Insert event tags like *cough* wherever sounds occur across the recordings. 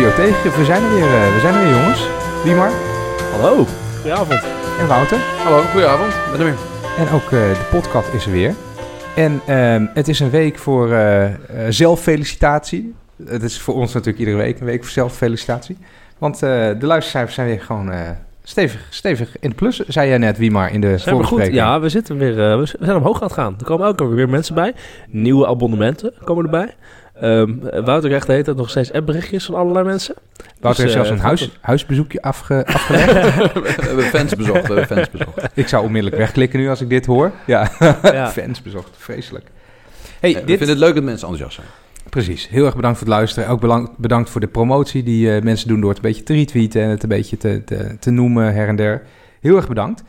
We zijn er weer, eh, we zijn er weer jongens. Wiemar Hallo. Goedenavond. en Wouter. Hallo, goedenavond. Ben er weer. En ook eh, de podcast is er weer. En ehm, het is een week voor eh, eh, zelffelicitatie. Het is voor ons natuurlijk iedere week een week voor zelffelicitatie. Want eh, de luistercijfers zijn weer gewoon eh, stevig, stevig in de plus, zei jij net, Wiemar, in de Zijn we goed? voorbespreking. Ja, we zitten weer. we zijn omhoog aan het gaan. Er komen elke keer weer mensen bij. Nieuwe abonnementen komen erbij. Ehm, Wouter krijgt de hele tijd nog steeds appberichtjes van allerlei mensen. Wouter heeft Dus, zelfs eh, een huis, huisbezoekje afge, afgelegd. *laughs* We hebben fans bezocht. We hebben fans bezocht. *laughs* ik zou onmiddellijk wegklikken nu als ik dit hoor. Ja, Ja. *laughs* fans bezocht. Vreselijk. Hey, Eh, We dit, vinden het leuk dat mensen enthousiast zijn. Precies. Heel erg bedankt voor het luisteren. Ook belang- bedankt voor de promotie die eh, mensen doen door het een beetje te retweeten en het een beetje te, te, te noemen her en der. Heel erg bedankt.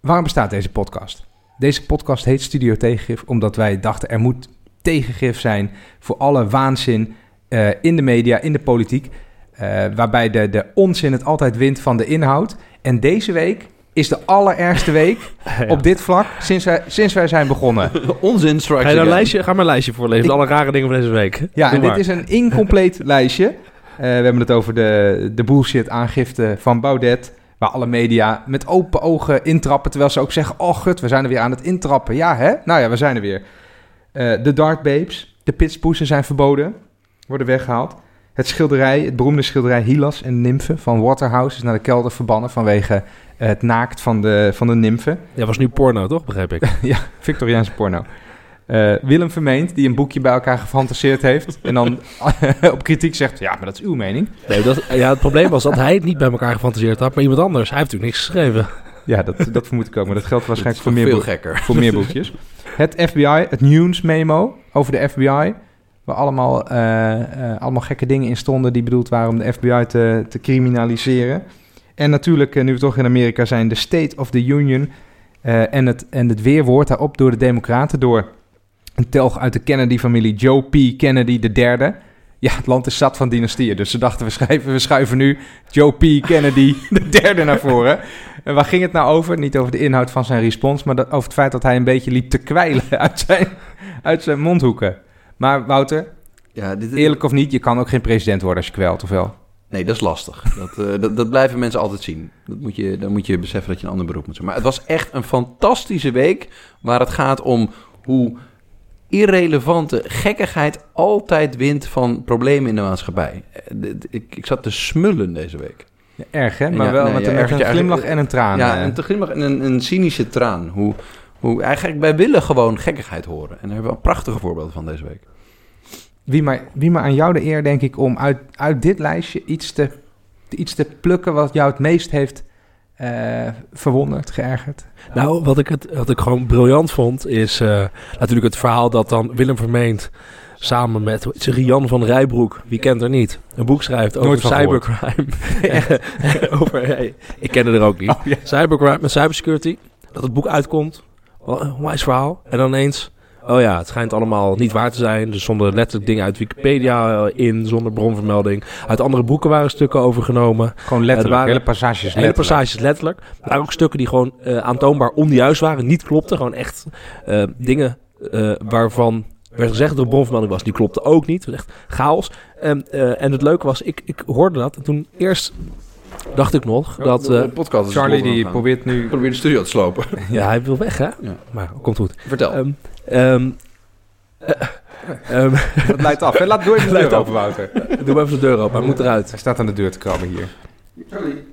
Waarom bestaat deze podcast? Deze podcast heet Studio Tegengif omdat wij dachten er moet tegengif zijn voor alle waanzin eh, in de media, in de politiek. eh, waarbij de, de onzin het altijd wint van de inhoud. En deze week is de allerergste week *laughs* Ja. op dit vlak sinds wij, sinds wij zijn begonnen. *laughs* Onzin strikes Ga je nou een again. lijstje, ga maar een lijstje voorlezen. Ik- Alle rare dingen van deze week. Ja, Doe en dit is een incompleet *laughs* lijstje. Eh, we hebben het over de, de bullshit aangifte van Baudet. Waar alle media met open ogen intrappen. Terwijl ze ook zeggen: Oh, gut, we zijn er weer aan het intrappen. Ja, hè? Nou ja, we zijn er weer. Eh, de Dart Babes, de pitspoesen zijn verboden. Worden weggehaald. Het schilderij, het beroemde schilderij Hylas en Nymfen van Waterhouse is naar de kelder verbannen vanwege het naakt van de, van de nymfen. Ja, was nu porno, toch? Begreep ik. *laughs* Ja, Victoriaanse porno. Eh, Willem Vermeend, die een boekje bij elkaar gefantaseerd heeft. en dan *laughs* op kritiek zegt: Ja, maar dat is uw mening. Nee, dat, ja, het probleem was dat hij het niet bij elkaar gefantaseerd had, maar iemand anders. Hij heeft natuurlijk niks geschreven. Ja, dat, dat vermoed ik ook. Maar dat geldt Dat waarschijnlijk voor meer, veel gekker. voor meer boekjes. *laughs* Het FBI, het News memo over de FBI. Waar allemaal, eh, eh, allemaal gekke dingen in stonden die bedoeld waren om de FBI te, te criminaliseren. En natuurlijk, eh, nu we toch in Amerika zijn, de State of the Union. en, het, en het weerwoord daarop door de Democraten, door een telg uit de Kennedy-familie, Joe P. Kennedy de derde. Ja, het land is zat van dynastieën. Dus ze dachten, we, schrijven, we schuiven nu Joe P. Kennedy *laughs* de derde naar voren. En waar ging het nou over? Niet over de inhoud van zijn respons, maar dat- over het feit dat hij een beetje liep te kwijlen *laughs* uit zijn, uit zijn mondhoeken. Maar Wouter, Ja, dit, eerlijk of niet, je kan ook geen president worden als je kwelt, of wel? Nee, dat is lastig. Dat, eh, dat, dat blijven mensen altijd zien. Dat moet je, dan moet je beseffen dat je een ander beroep moet doen. Maar het was echt een fantastische week waar het gaat om hoe irrelevante gekkigheid altijd wint van problemen in de maatschappij. Eh, Ik, ik zat te smullen deze week. Ja, erg, hè? Maar Ja, wel nee, met, ja, een- met glimlach en een traan. ja, eh. een te glimlach en een, een cynische traan. Hoe, hoe eigenlijk, wij willen gewoon gekkigheid horen. En daar hebben we een prachtige voorbeelden van deze week. Wie, maar, wie maar aan jou de eer, denk ik, om uit, uit dit lijstje iets te, iets te plukken wat jou het meest heeft eh, verwonderd, geërgerd. Nou, wat ik, het, wat ik gewoon briljant vond, is eh, natuurlijk het verhaal dat dan Willem Vermeend samen met Rian van Rijbroek, wie kent er niet, een boek schrijft over Nooit cybercrime. *laughs* *laughs* *laughs* over, hey, ik ken er ook niet. Oh, ja. Cybercrime met cybersecurity, dat het boek uitkomt, een wijs verhaal. En dan ineens, oh ja, het schijnt allemaal niet waar te zijn. Er stonden letterlijk dingen uit Wikipedia eh, in, zonder bronvermelding. Uit andere boeken waren stukken overgenomen. Gewoon letterlijk, waren- hele passages Hele letterlijk. passages letterlijk. Maar ook stukken die gewoon eh, aantoonbaar onjuist waren, niet klopten. Gewoon echt eh, dingen eh, waarvan werd gezegd dat er een bronvermelding was, die klopte ook niet. Het was echt chaos. En, eh, en het leuke was, ik, ik hoorde dat en toen eerst dacht ik nog dat... de, eh, de podcast Charlie die gaan. probeert nu... probeert de studio te slopen. *laughs* ja, hij wil weg hè? Ja. Maar komt goed. Vertel. Ehm, ehm, eh, *laughs* ehm, Het leidt af. hè? Laat door even de *laughs* deur open, Wouter. doe even de deur open, hij moet eruit. Hij staat aan de deur te krabben hier. Charlie.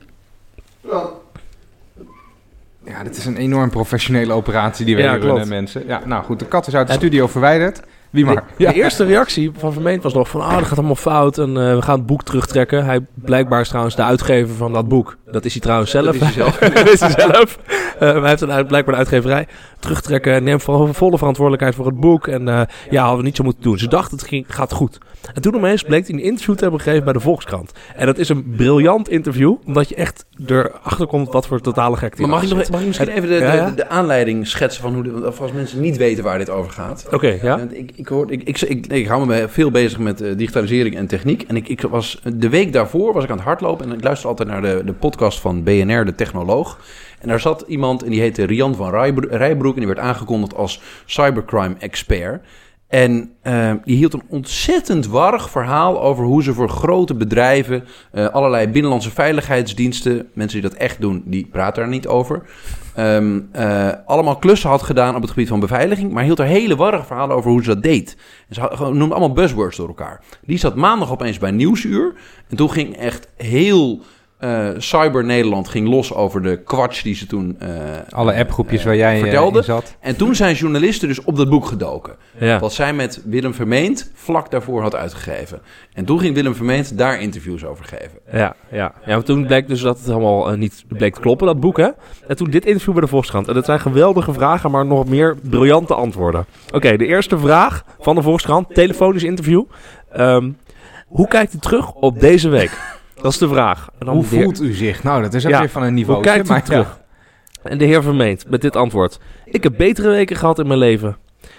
Ja, dit is een enorm professionele operatie die we Ja, klopt. hè, mensen. Ja, nou goed, de kat is uit de En- studio verwijderd. Wie maar. De, de eerste reactie van Vermeend was nog van... ah, dat gaat allemaal fout en eh, we gaan het boek terugtrekken. Hij blijkbaar is trouwens de uitgever van dat boek. Dat is hij trouwens zelf. *laughs* Dat is hij zelf. dat is hij zelf. Eh, maar hij heeft een, uit- blijkbaar een uitgeverij terugtrekken. Neemt vo- volle verantwoordelijkheid voor het boek. En eh, ja, hadden we niet zo moeten doen. Ze dachten het ging, gaat goed. En toen opeens bleek hij een interview te hebben gegeven bij de Volkskrant. En dat is een briljant interview. Omdat je echt erachter komt wat voor totale gekte Maar mag ik, nog, mag ik misschien even de, de, de aanleiding schetsen van hoe... De, of als mensen niet weten waar dit over gaat. Oké, ja. Ik, ik, hoor, ik, ik, ik, ik hou me veel bezig met eh, digitalisering en techniek. En ik, ik was, de week daarvoor was ik aan het hardlopen. En ik luister altijd naar de, de podcast van BNR, de technoloog. En daar zat iemand en die heette Rian van Rijbro- Rijbroek. En die werd aangekondigd als cybercrime expert. En eh, die hield een ontzettend warrig verhaal over hoe ze voor grote bedrijven, eh, allerlei binnenlandse veiligheidsdiensten, mensen die dat echt doen, die praten daar niet over, ehm, eh, allemaal klussen had gedaan op het gebied van beveiliging, maar hield er hele warrige verhalen over hoe ze dat deed. En ze had- noemde allemaal buzzwords door elkaar. Die zat maandag opeens bij Nieuwsuur en toen ging echt heel eh, Cyber Nederland ging los over de kwats die ze toen eh, Alle appgroepjes eh, waar jij vertelde. in zat. En toen zijn journalisten dus op dat boek gedoken. Ja. Wat zij met Willem Vermeend vlak daarvoor had uitgegeven. En toen ging Willem Vermeend daar interviews over geven. Ja, ja. ja, maar toen bleek dus dat het allemaal niet bleek te kloppen, dat boek, hè? En toen dit interview bij de Volkskrant. En dat zijn geweldige vragen, maar nog meer briljante antwoorden. Oké, de eerste vraag van de Volkskrant, telefonisch interview. Ehm, hoe kijkt u terug op deze week? Dat is de vraag. En dan Hoe heer- voelt u zich? Nou, dat is ook Ja, weer van een niveau. Hoe kijkt u terug? En de heer Vermeend met dit antwoord. Ik heb betere weken gehad in mijn leven.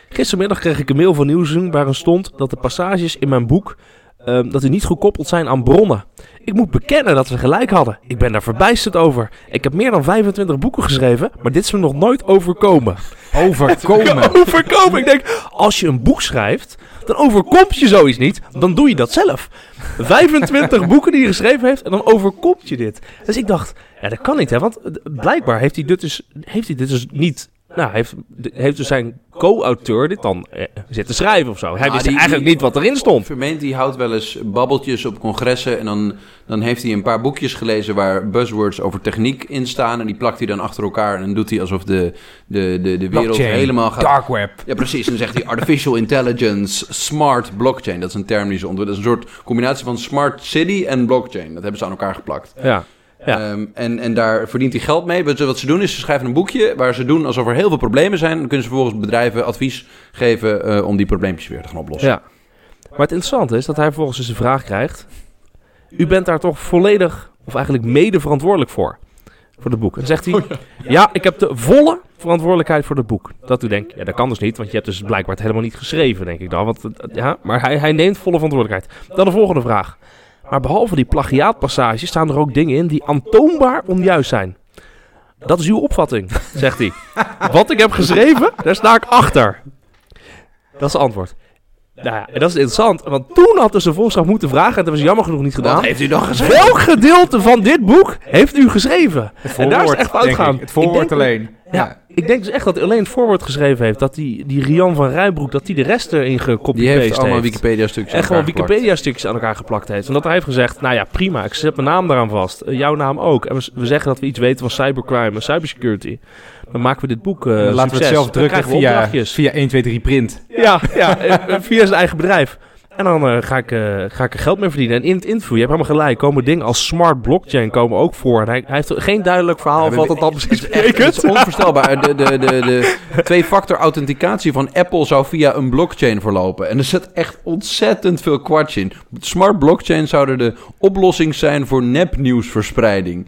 Gistermiddag kreeg ik een mail van Nieuwsroom waarin stond dat de passages in mijn boek ehm, dat die niet gekoppeld zijn aan bronnen. Ik moet bekennen dat ze gelijk hadden. Ik ben daar verbijsterd over. Ik heb meer dan 25 boeken geschreven, maar dit is me nog nooit overkomen. Overkomen. *laughs* overkomen. Ik denk, als je een boek schrijft, dan overkomt je zoiets niet. Dan doe je dat zelf. 25 *laughs* boeken die hij geschreven heeft en dan overkomt je dit. Dus ik dacht, ja, dat kan niet, hè? Want blijkbaar heeft hij dit dus, heeft hij dit dus niet. Nou, heeft, heeft dus zijn co-auteur dit dan eh, zitten schrijven of zo. Hij Ah, wist die- eigenlijk die- niet wat erin stond. Vermeend die houdt wel eens babbeltjes op congressen. En dan, dan heeft hij een paar boekjes gelezen waar buzzwords over techniek in staan. En die plakt hij dan achter elkaar. En dan doet hij alsof de, de, de, de wereld Blockchain, helemaal gaat... Dark web. Ja, precies. En dan zegt hij artificial intelligence, smart blockchain. Dat is een term die ze ontwikkelen. Dat is een soort combinatie van smart city en blockchain. Dat hebben ze aan elkaar geplakt. Ja. Ja. Ehm, en, en daar verdient hij geld mee. Wat ze, wat ze doen is, ze schrijven een boekje waar ze doen alsof er heel veel problemen zijn. Dan kunnen ze vervolgens bedrijven advies geven eh, om die probleempjes weer te gaan oplossen. Ja. Maar het interessante is dat hij vervolgens dus een vraag krijgt. U bent daar toch volledig, of eigenlijk mede verantwoordelijk voor? Voor het boek. En zegt hij, ja, ik heb de volle verantwoordelijkheid voor het boek. Dat u denkt, ja, dat kan dus niet, want je hebt dus blijkbaar het helemaal niet geschreven, denk ik dan. Want, ja, maar hij, hij neemt volle verantwoordelijkheid. Dan de volgende vraag. Maar behalve die plagiaatpassages staan er ook dingen in die aantoonbaar onjuist zijn. Dat is uw opvatting, *laughs* zegt hij. Wat ik heb geschreven, daar sta ik achter. Dat is het antwoord. Nou ja, en dat is interessant, want toen had dus de Volkskrant moeten vragen, en dat hebben ze jammer genoeg niet gedaan. Wat heeft u dan gezegd? Welk gedeelte van dit boek heeft u geschreven? Het en daar is het echt fout denk ik. gaan. Het voorwoord Ik denk- alleen. Ja, ik denk dus echt dat alleen het voorwoord geschreven heeft. Dat die, die Rian van Rijbroek, dat die de rest erin Die gecopy-paste heeft heeft. allemaal Wikipedia-stukjes En gewoon Wikipedia-stukjes aan elkaar geplakt heeft. En dat hij heeft gezegd, nou ja, prima, ik zet mijn naam daaraan vast. Eh, jouw naam ook. En we, we zeggen dat we iets weten van cybercrime en cybersecurity. Dan maken we dit boek eh Laten we het succes. zelf drukken via, opdrachtjes. via 1, 2, 3 print. Ja, ja eh, via zijn eigen bedrijf. En dan eh, ga, ik, eh, ga ik er geld mee verdienen. En in het interview, je hebt helemaal gelijk, komen dingen als smart blockchain komen ook voor. En hij, hij heeft geen duidelijk verhaal Ja, van wat het dan precies echt, het betekent. is onvoorstelbaar. De, de, de, de *laughs* twee-factor authenticatie van Apple zou via een blockchain verlopen. En er zit echt ontzettend veel kwartje in. Smart blockchain zouden de oplossing zijn voor nepnieuwsverspreiding.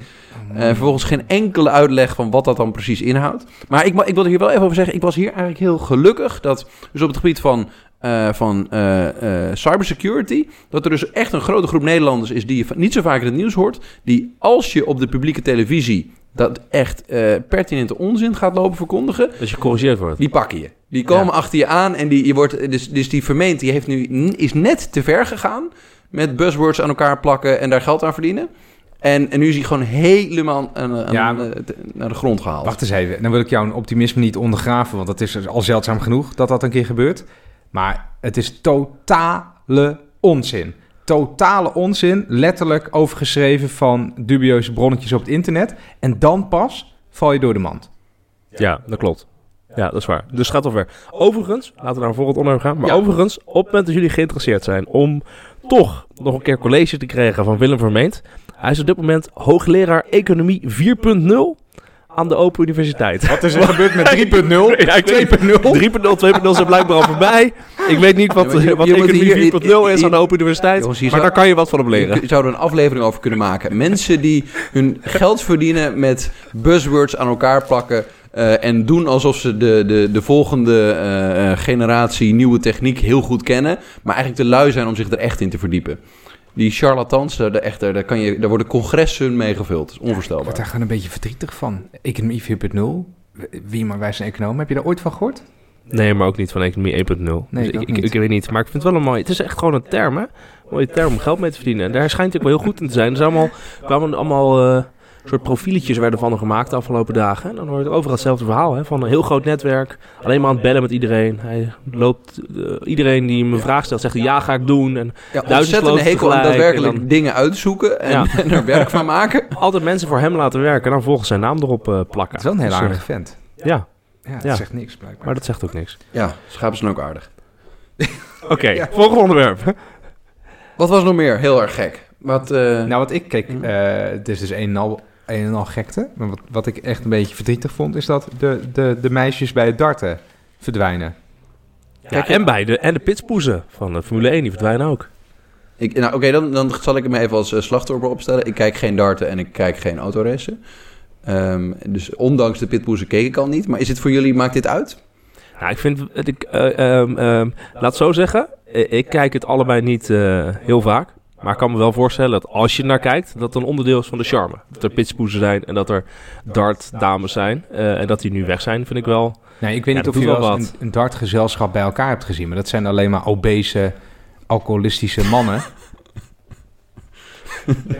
Eh vervolgens geen enkele uitleg van wat dat dan precies inhoudt. Maar ik, ik wil er hier wel even over zeggen. Ik was hier eigenlijk heel gelukkig dat dus op het gebied van, eh, van eh, eh, cybersecurity... dat er dus echt een grote groep Nederlanders is die je niet zo vaak in het nieuws hoort... die als je op de publieke televisie dat echt pertinente onzin gaat lopen verkondigen... Dus je corrigeerd wordt. die pakken je. Die komen Ja. achter je aan en die, je wordt, dus, dus die vermeent die heeft nu, is net te ver gegaan... met buzzwords aan elkaar plakken en daar geld aan verdienen... En, en nu is hij gewoon helemaal aan, aan- Ja, te- naar de grond gehaald. Wacht eens even. Dan wil ik jouw optimisme niet ondergraven, want dat is al zeldzaam genoeg dat dat een keer gebeurt. Maar het is totale onzin. Totale onzin, letterlijk overgeschreven van dubieuze bronnetjes op het internet. En dan pas val je door de mand. Ja, dat klopt. Ja, dat is waar. Dus gaat al ver. Overigens, laten we naar een volgend onderwerp gaan. Maar Ja. overigens, op het moment dat jullie geïnteresseerd zijn om toch nog een keer college te krijgen van Willem Vermeend. Hij is op dit moment hoogleraar Economie 4.0 aan de Open Universiteit. Wat is er gebeurd met *laughs* 3.0? Ja, ik weet 2.0? 3.0, 2.0 zijn blijkbaar al voorbij. Ik weet niet wat, Ja, wat Economie hier- 4.0 is aan de Open Universiteit. Jongens, maar zou- daar kan je wat van op leren. Je zou er een aflevering over kunnen maken. Mensen die hun geld verdienen met buzzwords aan elkaar plakken. eh, en doen alsof ze de, de, de volgende eh, eh, generatie nieuwe techniek heel goed kennen. Maar eigenlijk te lui zijn om zich er echt in te verdiepen. Die charlatans, daar, daar echt, daar, kan je, daar worden congressen mee gevuld. Dat is Ik word onvoorstelbaar. daar gewoon een beetje verdrietig van. Economie 4.0. Wie maar wij zijn econoom. Heb je daar ooit van gehoord? Nee, maar ook niet van economie 1.0. Nee, dus ik ik, ik, ik weet niet. Maar ik vind het wel een mooi... Het is echt gewoon een term, hè? Een mooie term om geld mee te verdienen. En daar schijnt hij ook wel heel goed in te zijn. Er zijn allemaal, kwamen allemaal eh, soort profieletjes werden van hem gemaakt de afgelopen dagen. En dan hoort overal hetzelfde verhaal, hè? Van een heel groot netwerk. Alleen maar aan het bellen met iedereen. Hij loopt... eh, iedereen die hem een vraag stelt, zegt hij, ja, ga ik doen. En Ja, Duizend ontzettende sloten hekel aan daadwerkelijk dan- dingen uitzoeken en, Ja. *laughs* en er werk van maken. *laughs* altijd mensen voor hem laten werken. En dan volgens zijn naam erop eh, plakken. Het is wel een hele Dus, eh, aardige vent. Ja, Ja, het Ja. zegt niks blijkbaar. maar dat zegt ook niks. Ja, schapen zijn ook aardig. *laughs* Oké, Ja. volgende onderwerp. Wat was nog meer heel erg gek? Wat, eh, Nou, wat ik keek, eh, het is dus een en al, een en al gekte. Maar wat, wat ik echt een beetje verdrietig vond, is dat de, de, de meisjes bij het darten verdwijnen. Ja, en bij de, en de pitspoezen van de Formule 1, die verdwijnen ook. ik, nou, Oké, dan, dan zal ik hem even als eh, slachtoffer opstellen. Ik kijk geen darten en ik kijk geen autoracen. Ehm, dus ondanks de pitboezen keek ik al niet. Maar is het voor jullie, maakt dit uit? Nou, ik vind, ik, eh, ehm, ehm, laat het zo zeggen, eh, ik kijk het allebei niet eh, heel vaak. Maar ik kan me wel voorstellen dat als je naar kijkt, dat het een onderdeel is van de charme. Dat er pitspoezen zijn en dat er dartdames zijn. eh, en dat die nu weg zijn, vind ik wel. Nee, ik weet Ja, niet of je wel een, een dartgezelschap bij elkaar hebt gezien. Maar dat zijn alleen maar obese, alcoholistische mannen. *laughs*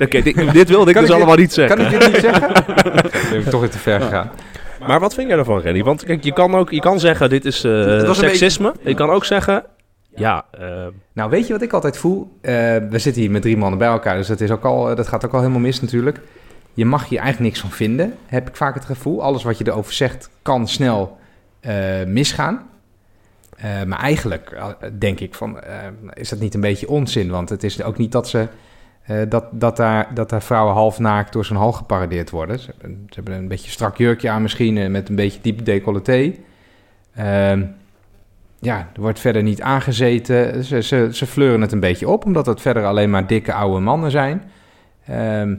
Oké, dit, dit wilde ik Kan dus ik dit- allemaal niet zeggen. Kan ik dit niet zeggen? *laughs* Ben ik toch weer te ver gegaan. Maar wat vind jij ervan, Renny? Want kijk, je kan ook je kan zeggen, dit is eh, seksisme. Je kan ook zeggen, ja, eh, Nou, weet je wat ik altijd voel? Eh, we zitten hier met drie mannen bij elkaar, dus dat, is ook al, dat gaat ook al helemaal mis natuurlijk. Je mag hier eigenlijk niks van vinden, heb ik vaak het gevoel. Alles wat je erover zegt kan snel eh, misgaan. Eh, maar eigenlijk eh, denk ik van, eh, is dat niet een beetje onzin? Want het is ook niet dat ze... eh, dat, dat, daar, dat daar vrouwen half naakt door zijn hal geparadeerd worden. Ze hebben, ze hebben een beetje strak jurkje aan misschien, eh, met een beetje diep decolleté. Ja, er wordt verder niet aangezeten. Ze, ze, ze fleuren het een beetje op, omdat het verder alleen maar dikke oude mannen zijn. Ehm,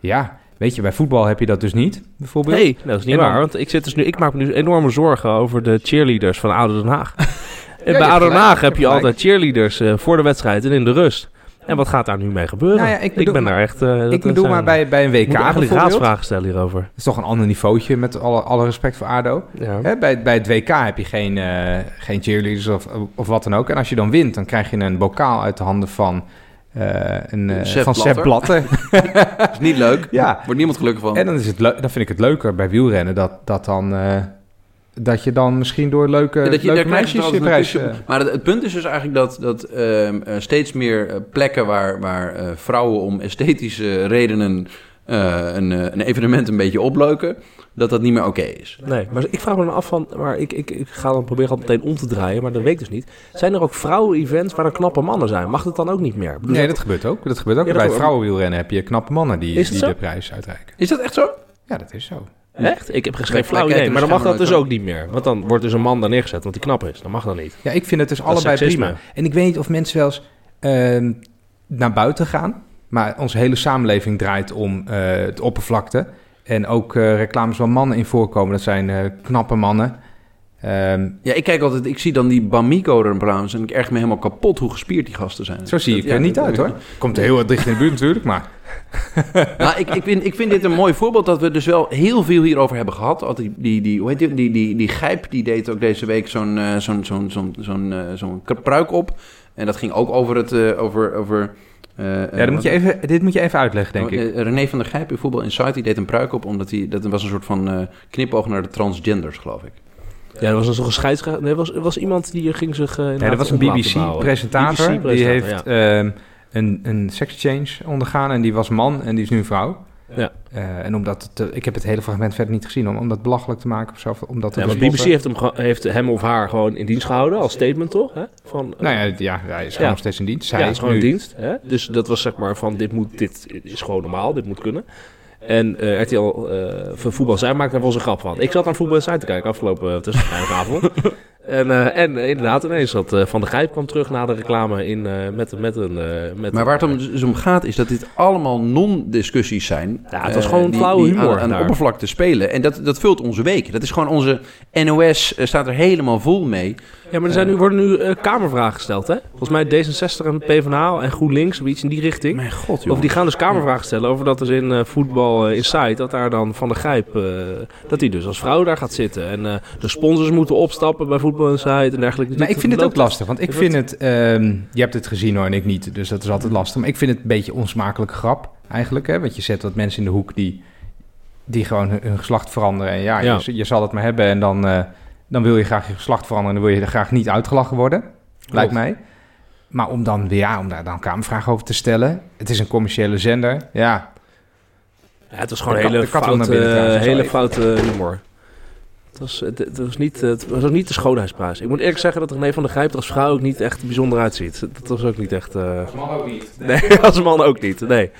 ja, weet je, bij voetbal heb je dat dus niet, bijvoorbeeld. nee, dat is niet En dan- waar. Want ik, zit dus nu, ik maak me nu enorme zorgen over de cheerleaders van ADO Den Haag. *laughs* en je bij Den Haag heb je altijd cheerleaders eh, voor de wedstrijd en in de rust. En wat gaat daar nu mee gebeuren? Nou ja, ik bedoel- ben daar echt... eh, dat- ik bedoel zijn- maar bij, bij een WK moet eigenlijk raadsvragen stellen hierover. Dat is toch een ander niveautje, met alle, alle respect voor ADO. Ja. Hè, bij, bij het WK heb je geen, eh, geen cheerleaders of, of wat dan ook. En als je dan wint, dan krijg je een bokaal uit de handen van, eh een, eh, Sepp van Sepp Blatter. Dat *laughs* *laughs* is niet leuk. ja, Wordt niemand gelukkig van. En dan, is het dan vind ik het leuker bij wielrennen dat, dat, dan, eh, dat je dan misschien door leuke, Ja, dat je, leuke meisjes je prijs... eh, Maar het, het punt is dus eigenlijk dat, dat ehm, eh, steeds meer eh, plekken waar, waar eh, vrouwen om esthetische redenen eh, een, een evenement een beetje opleuken, dat dat niet meer oké is. Nee, maar ik vraag me dan af van... Maar ik, ik, ik ga dan proberen altijd meteen om te draaien, maar dat weet ik dus niet. Zijn er ook vrouwen-events waar er knappe mannen zijn? Mag het dan ook niet meer? Bedoel, nee, dat gebeurt ook. Dat gebeurt ook. Ja, dat bij vrouwenwielrennen heb je knappe mannen die, die zo? de prijs uitreiken. Is dat echt zo? Ja, dat is zo. Echt? Ik heb geen flauw kijken idee. Maar dan mag dat dus ook niet meer. Want dan wordt dus een man daar neergezet, want die knap is. Dan mag dat niet. Ja, ik vind het dus allebei seksisme. prima. En ik weet niet of mensen wel eens ehm, naar buiten gaan. Maar onze hele samenleving draait om eh, het oppervlakte. En ook eh, reclames waar mannen in voorkomen. Dat zijn eh, knappe mannen. Ehm, Ja, ik kijk altijd, ik zie dan die Bamigo er en ik erg me helemaal kapot hoe gespierd die gasten zijn. zo zie ik Ja, er niet dat- uit hoor. Komt er heel erg dicht in de buurt natuurlijk, maar... *laughs* Nou, ik, ik, vind, ik vind dit een mooi voorbeeld dat we dus wel heel veel hierover hebben gehad. Altijd die, die, die, hoe heet die, die, die, die Gijp, die deed ook deze week zo'n eh, zo'n zo'n zo'n zo'n eh, zo'n pruik op. En dat ging ook over het, eh, over... over eh, Ja, dan moet je even, dit moet je even uitleggen, denk ik. Eh, René van der Gijp in Voetbal Insight, die deed een pruik op, omdat hij, dat was een soort van eh, knipoog naar de transgenders, geloof ik. Ja, er was een zo'n scheidsrechter. Nee, er was, er was iemand die ging zich. eh, Ja, er was een. BBC-presentator. die heeft ehm, een, een sekschange ondergaan en die was man en die is nu vrouw. Ja. Eh, en omdat het, ik heb het hele fragment verder niet gezien om, om dat belachelijk te maken of zo. of Om dat te Ja, want bespotten. BBC heeft hem, heeft hem of haar gewoon in dienst gehouden als statement, toch? Hè? Van, eh, Nou ja, ja, hij is gewoon Ja. nog steeds in dienst. Ja, het is gewoon nu- in dienst. Hè? Dus dat was zeg maar van, dit, moet, dit is gewoon normaal, dit moet kunnen. En eh RTL eh van Voetbal Zij maakte daar wel eens een grap van. Ik zat aan Voetbal Zij te kijken afgelopen uh, *laughs* avond. En, eh, en eh, inderdaad, ineens dat eh, Van der Gijp kwam terug na de reclame in, eh, met, met een... met Maar waar het om, dus om gaat is dat dit allemaal non-discussies zijn. Ja, het was gewoon die- flauwe die humor aan, aan de oppervlakte spelen. En dat, dat vult onze week. Dat is gewoon onze NOS staat er helemaal vol mee. Ja, maar er zijn nu, worden nu kamervragen gesteld, hè? Volgens mij D66 en PvdA en GroenLinks of iets in die richting. Mijn god, Of joh. die gaan dus kamervragen stellen over dat dus in voetbal Insight, dat daar dan Van de Grijp, eh, dat hij dus als vrouw daar gaat zitten. En de sponsors moeten opstappen bij voetbal op een site en dergelijke. Maar ik vind het ook lastig, want ik vind het... ehm, je hebt het gezien hoor en ik niet, dus dat is altijd lastig. Maar ik vind het een beetje onsmakelijk grap eigenlijk. Hè? Want je zet wat mensen in de hoek die, die gewoon hun, hun geslacht veranderen. En ja, Ja. Je, je zal het maar hebben en dan, eh, dan wil je graag je geslacht veranderen. En dan wil je er graag niet uitgelachen worden, lijkt mij. Maar om dan weer, ja, om daar dan kamervragen over te stellen. Het is een commerciële zender. Ja, Ja, het was gewoon De hele foute, hele foute humor. Het was, het, het was niet, het was ook niet de schoonheidsprijs. Ik moet eerlijk zeggen dat René van der Grijp er als vrouw ook niet echt bijzonder uitziet. Dat was ook niet echt... eh, man ook niet. *laughs* Nee, als man ook niet. Nee.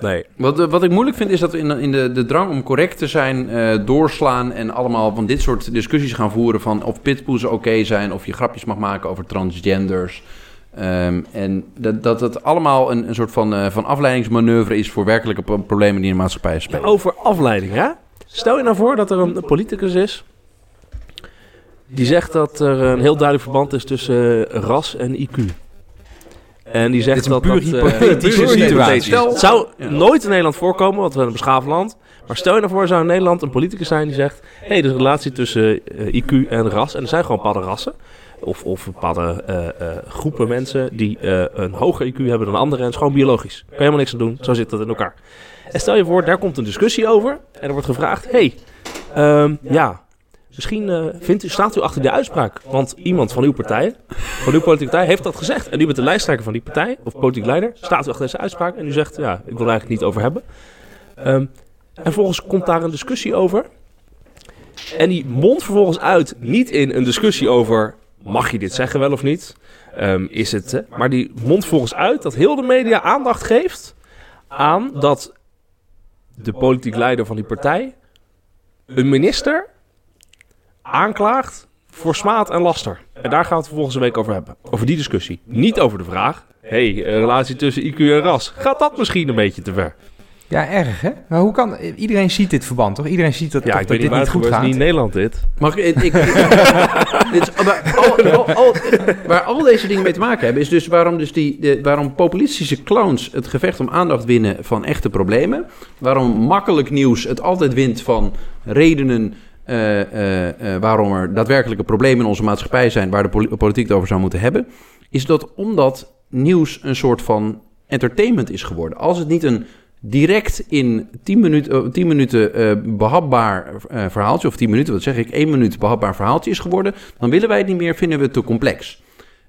Nee. Wat, eh, wat ik moeilijk vind is dat we in, de- in de, de drang om correct te zijn eh, doorslaan en allemaal van dit soort discussies gaan voeren van of pitpoezen oké zijn, of je grapjes mag maken over transgenders. Ehm, en dat, dat het allemaal een, een soort van, eh, van afleidingsmanoeuvre is voor werkelijke pro- problemen die in de maatschappij spelen. Over afleiding, hè? Stel je nou voor dat er een politicus is... die zegt dat er een heel duidelijk verband is tussen ras en IQ. En die zegt is dat puur dat... eh, hypothetische situatie. Stel- Het zou Ja. nooit in Nederland voorkomen, want we zijn een beschaafd land. Maar stel je nou voor, zou in Nederland een politicus zijn die zegt... hé, hey, er is een relatie tussen eh, IQ en ras. En er zijn gewoon bepaalde rassen. Of, of bepaalde eh, eh, groepen mensen die eh, een hoger IQ hebben dan anderen. En het is gewoon biologisch. Kan je helemaal niks aan doen. Zo zit dat in elkaar. En stel je voor, daar komt een discussie over. En er wordt gevraagd: hey, ehm, ja, misschien eh, vindt u, staat u achter die uitspraak. Want iemand van uw partij, van uw politieke partij, heeft dat gezegd. En u bent de lijsttrekker van die partij, of politiek leider. Staat u achter deze uitspraak? En u zegt: ja, ik wil er eigenlijk niet over hebben. Ehm, en vervolgens komt daar een discussie over. En die mondt vervolgens uit, niet in een discussie over: mag je dit zeggen wel of niet? Ehm, is het, maar die mondt vervolgens uit dat heel de media aandacht geeft aan dat de politiek leider van die partij een minister aanklaagt voor smaad en laster. En daar gaan we het vervolgens een week over hebben. Over die discussie. Niet over de vraag, hey, relatie tussen IQ en ras. Gaat dat misschien een beetje te ver? Ja, erg hè? Maar hoe kan... Iedereen ziet dit verband, toch? Iedereen ziet dat, Ja, toch, ik dat niet dit niet goed gaat. niet in Nederland dit. Mag ik, ik, ik- *laughs* dit is- maar al, al, al- waar al deze dingen mee te maken hebben, is dus waarom, dus die, de, waarom populistische clowns het gevecht om aandacht winnen van echte problemen. Waarom makkelijk nieuws het altijd wint van redenen eh, eh, eh, waarom er daadwerkelijke problemen in onze maatschappij zijn, waar de poli- politiek het over zou moeten hebben. Is dat omdat nieuws een soort van entertainment is geworden. Als het niet een direct in 10 minuten, eh, 10 minuten eh, behapbaar eh, verhaaltje, of 10 minuten, wat zeg ik, 1 minuut behapbaar verhaaltje is geworden, dan willen wij het niet meer, vinden we het te complex.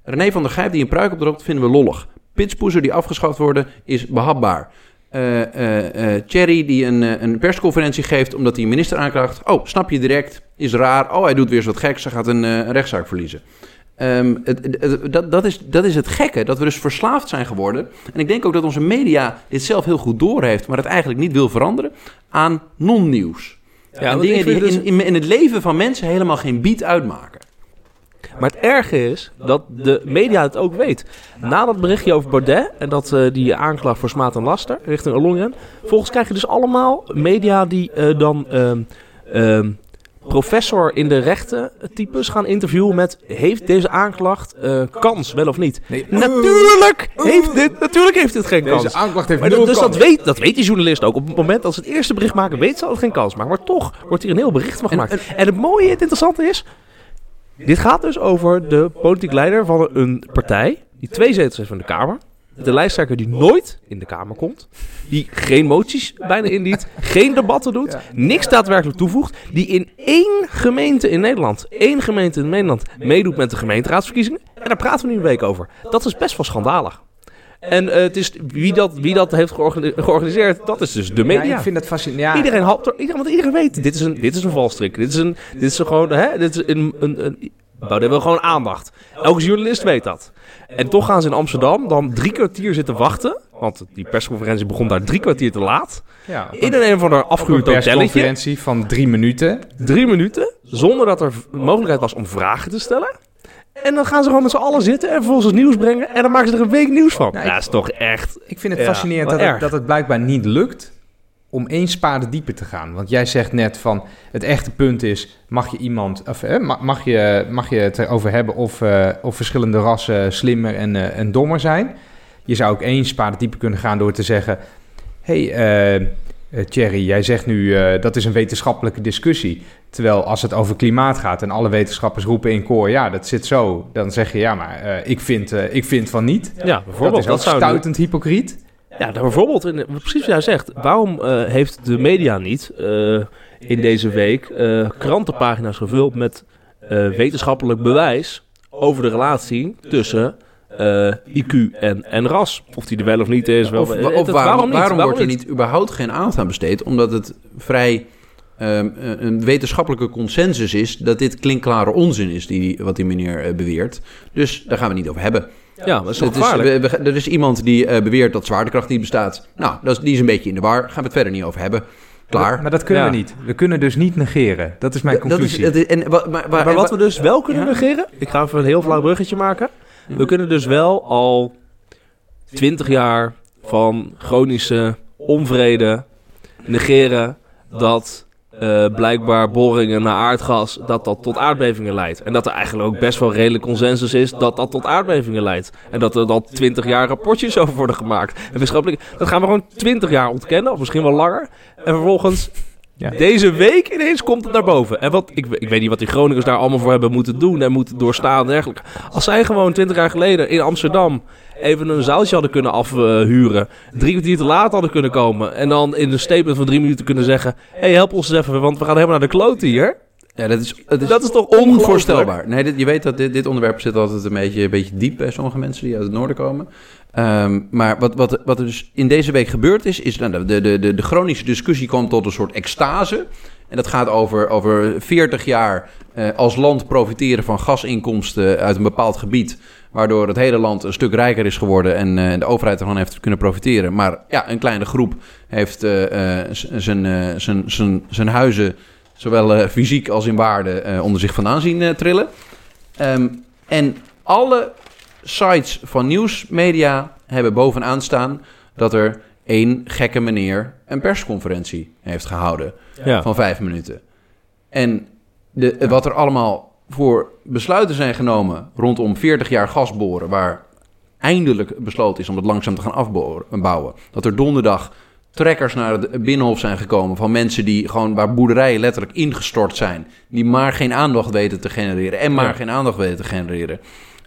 René van der Gijp die een pruik opdroopt, vinden we lollig. Pitspoezer die afgeschaft worden, is behapbaar. Eh eh eh Thierry die een, eh, een persconferentie geeft omdat hij een minister aanklaagt. Oh, snap je direct, is raar. Oh, hij doet weer eens wat geks, hij gaat eh, een rechtszaak verliezen. Ehm, het, het- het- dat, dat, is, dat is het gekke, dat we dus verslaafd zijn geworden. En ik denk ook dat onze media dit zelf heel goed doorheeft, maar het eigenlijk niet wil veranderen aan non-nieuws. Ja, en dingen die dus- in, in, in het leven van mensen helemaal geen bied uitmaken. Maar het erge is dat de media het ook weet. Na dat berichtje over Baudet en dat eh, die aanklacht voor smaad en laster richting Alongen. Volgens krijg je dus allemaal media die eh, dan ehm, ehm, professor in de rechten types gaan interviewen met heeft deze aanklacht eh, kans, wel of niet? Nee, Natuurlijk heeft dit, natuurlijk heeft dit geen kans. Deze aanklacht heeft Maar nul dat- dus kans. dat weet, dat weet die journalist ook. Op het moment dat ze het eerste bericht maken, weet ze dat het geen kans maakt. Maar toch wordt hier een heel bericht van gemaakt. En, het mooie, het interessante is... Dit gaat dus over de politiek leider van een partij... die twee zetels heeft in de Kamer. De lijsttrekker die nooit in de Kamer komt. Die geen moties bijna indient. geen debatten doet. Ja. Niks daadwerkelijk toevoegt. Die in één gemeente in Nederland... één gemeente in Nederland meedoet met de gemeenteraadsverkiezingen. En daar praten we nu een week over. Dat is best wel schandalig. En eh, het is, wie, dat, wie dat heeft georgani- georganiseerd, dat is dus de Ja, media. ik vind dat fascinerend. Ja, Iedereen haalt er, iedereen, want iedereen weet, dit is een, dit is een valstrik. Dit is een, dit is een gewoon, hè, dit is een, een, een Baudet wil gewoon aandacht. Elke journalist weet dat. En toch gaan ze in Amsterdam dan drie kwartier zitten wachten. Want die persconferentie begon daar drie kwartier te laat. ja. In een een van de Op een afgehuurd hotelletje. persconferentie van drie minuten. Drie minuten. Zonder dat er mogelijkheid was om vragen te stellen. En dan gaan ze gewoon met z'n allen zitten en vervolgens het nieuws brengen. En dan maken ze er een week nieuws van. Nou, Ja, dat is toch echt... Ik vind het Ja, fascinerend dat het, dat het blijkbaar niet lukt om één spade dieper te gaan. Want jij zegt net van het echte punt is, mag je iemand, of eh, mag je, mag je het erover hebben of, eh, of verschillende rassen slimmer en, eh, en dommer zijn. Je zou ook één spade dieper kunnen gaan door te zeggen, hey, eh, Thierry, jij zegt nu dat is een wetenschappelijke discussie. Terwijl als het over klimaat gaat en alle wetenschappers roepen in koor, ja, dat zit zo. Dan zeg je, ja, maar ik, vind, ik vind van niet. Ja, Dat bijvoorbeeld. is ook zou stuitend hypocriet. Ja, nou, bijvoorbeeld, in, precies wat jij zegt. Waarom eh, heeft de media niet eh, in deze week eh, krantenpagina's gevuld met wetenschappelijk bewijs over de relatie tussen IQ en, en ras? Of die er wel of niet is. Wel, Of, waarom, niet? waarom wordt er niet? überhaupt geen aandacht aan besteed? Omdat het vrij ehm, een wetenschappelijke consensus is dat dit klinkklare onzin is, die, wat die meneer beweert. Dus daar gaan we het niet over hebben. Ja, maar dat is er is iemand die eh, beweert dat zwaartekracht niet bestaat. Nou, dat is, die is een beetje in de war. Gaan we het verder niet over hebben. Klaar. Maar dat kunnen Ja. we niet. We kunnen dus niet negeren. Dat is mijn Dat is, conclusie. dat is- en, maar, Maar wat we dus wel kunnen Ja. negeren, ik ga even een heel flauw bruggetje maken. We kunnen dus wel al twintig jaar van chronische onvrede negeren dat eh, blijkbaar boringen naar aardgas, dat dat tot aardbevingen leidt. En dat er eigenlijk ook best wel redelijk consensus is dat dat tot aardbevingen leidt. En dat er al twintig jaar rapportjes *laughs* over worden gemaakt. En wetenschappelijk, dat gaan we gewoon twintig jaar ontkennen, of misschien wel langer. En vervolgens Ja. deze week ineens komt het naar boven. En wat, ik, ik weet niet wat die Groningers daar allemaal voor hebben moeten doen en moeten doorstaan en dergelijke. Als zij gewoon 20 jaar geleden in Amsterdam even een zaaltje hadden kunnen afhuren, drie kwartier te laat hadden kunnen komen en dan in een statement van drie minuten kunnen zeggen: hé, hey, help ons eens even, want we gaan helemaal naar de kloot hier. Ja, dat is, het is, Dat is toch onvoorstelbaar? Nee, dit, je weet dat dit, dit onderwerp zit altijd een beetje, een beetje diep bij sommige mensen die uit het noorden komen. Ehm, maar wat, wat, wat er dus in deze week gebeurd is, is nou, de, de, de, de chronische discussie kwam tot een soort extase. En dat gaat over, over 40 jaar eh, als land profiteren van gasinkomsten uit een bepaald gebied. Waardoor het hele land een stuk rijker is geworden en eh, de overheid ervan heeft kunnen profiteren. Maar ja, een kleine groep heeft eh, zijn huizen zowel fysiek als in waarde onder zich vandaan zien trillen. Ehm, en alle sites van nieuwsmedia hebben bovenaan staan dat er één gekke meneer een persconferentie heeft gehouden Ja. van vijf minuten. En de, wat er allemaal voor besluiten zijn genomen rondom 40 jaar gasboren, waar eindelijk besloten is om het langzaam te gaan afbouwen. Dat er donderdag trekkers naar het binnenhof zijn gekomen van mensen die gewoon waar boerderijen letterlijk ingestort zijn, die maar geen aandacht weten te genereren en maar Ja. geen aandacht weten te genereren.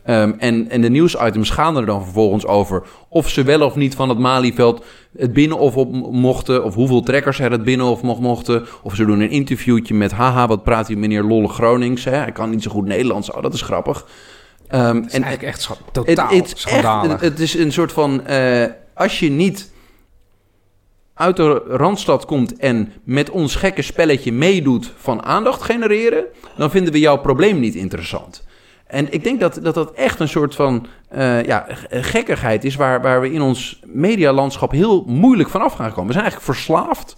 Ehm, en, en de nieuwsitems gaan er dan vervolgens over of ze wel of niet van het Malieveld het binnenhof op m- mochten, of hoeveel trekkers er het binnenhof mo- mochten. Of ze doen een interviewtje met, haha, wat praat die meneer Lolle Gronings, hè? hij kan niet zo goed Nederlands, oh, dat is grappig. Ehm, Het is eigenlijk echt scha- totaal het, echt, schandalig. het is een soort van, eh, als je niet uit de Randstad komt en met ons gekke spelletje meedoet van aandacht genereren, dan vinden we jouw probleem niet interessant. En ik denk dat dat, dat echt een soort van eh, ja, gekkigheid is waar, waar we in ons medialandschap heel moeilijk vanaf gaan komen. We zijn eigenlijk verslaafd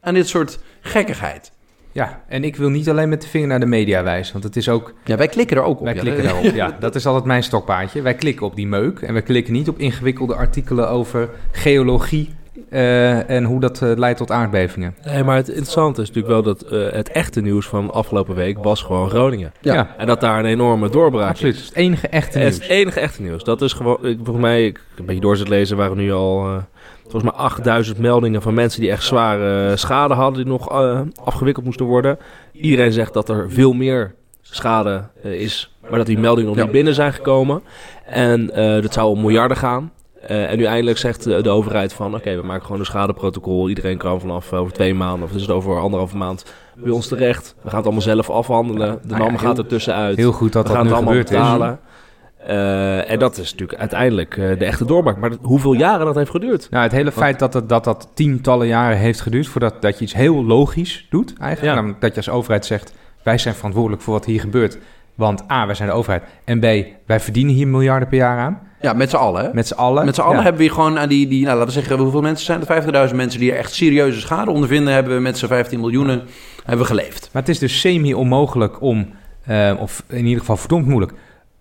aan dit soort gekkigheid. Ja, en ik wil niet alleen met de vinger naar de media wijzen, want het is ook... Ja, wij klikken er ook op. Wij ja. klikken daarop, ja. Dat is altijd mijn stokpaardje. Wij klikken op die meuk en wij klikken niet op ingewikkelde artikelen over geologie eh, en hoe dat eh, leidt tot aardbevingen. Nee, maar het interessante is natuurlijk wel dat eh, het echte nieuws van afgelopen week was gewoon Groningen. Ja. En dat daar een enorme doorbraak absoluut. is. Het enige echte Het nieuws. is het enige echte nieuws. Dat is gewoon, ik, volgens mij, ik een beetje door zit lezen, waren nu al eh, volgens mij 8000 meldingen van mensen die echt zware schade hadden, die nog eh, afgewikkeld moesten worden. Iedereen zegt dat er veel meer schade is, maar dat die meldingen nog Ja. niet binnen zijn gekomen. En eh, dat zou om miljarden gaan. Eh, en nu eindelijk zegt de, de overheid van... oké, we maken gewoon een schadeprotocol. Iedereen kan vanaf over twee maanden... of is het over anderhalve maand bij ons terecht. We gaan het allemaal zelf afhandelen. De Nou NAM ja, gaat er tussenuit. Heel goed dat we dat gaan nu het allemaal betalen. Eh, en dat is natuurlijk uiteindelijk eh, de echte doorbraak. Maar dat- hoeveel jaren dat heeft geduurd? Nou, het hele feit dat, het, dat dat tientallen jaren heeft geduurd voordat dat je iets heel logisch doet, eigenlijk. Ja. Namelijk dat je als overheid zegt, wij zijn verantwoordelijk voor wat hier gebeurt. Want A, wij zijn de overheid. En B, wij verdienen hier miljarden per jaar aan. Ja, met z'n allen. Hè? Met z'n allen. Met z'n allen Ja. hebben we hier gewoon aan die, die nou, laten we zeggen, hoeveel mensen zijn er? 50.000 mensen die er echt serieuze schade ondervinden, hebben we met z'n 15 miljoenen hebben we geleefd. Maar het is dus semi-onmogelijk om, eh, of in ieder geval verdomd moeilijk,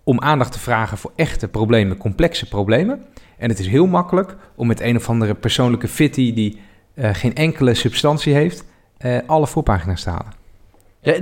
om aandacht te vragen voor echte problemen, complexe problemen. En het is heel makkelijk om met een of andere persoonlijke fitty die eh, geen enkele substantie heeft, eh, alle voorpagina's te halen. Ja,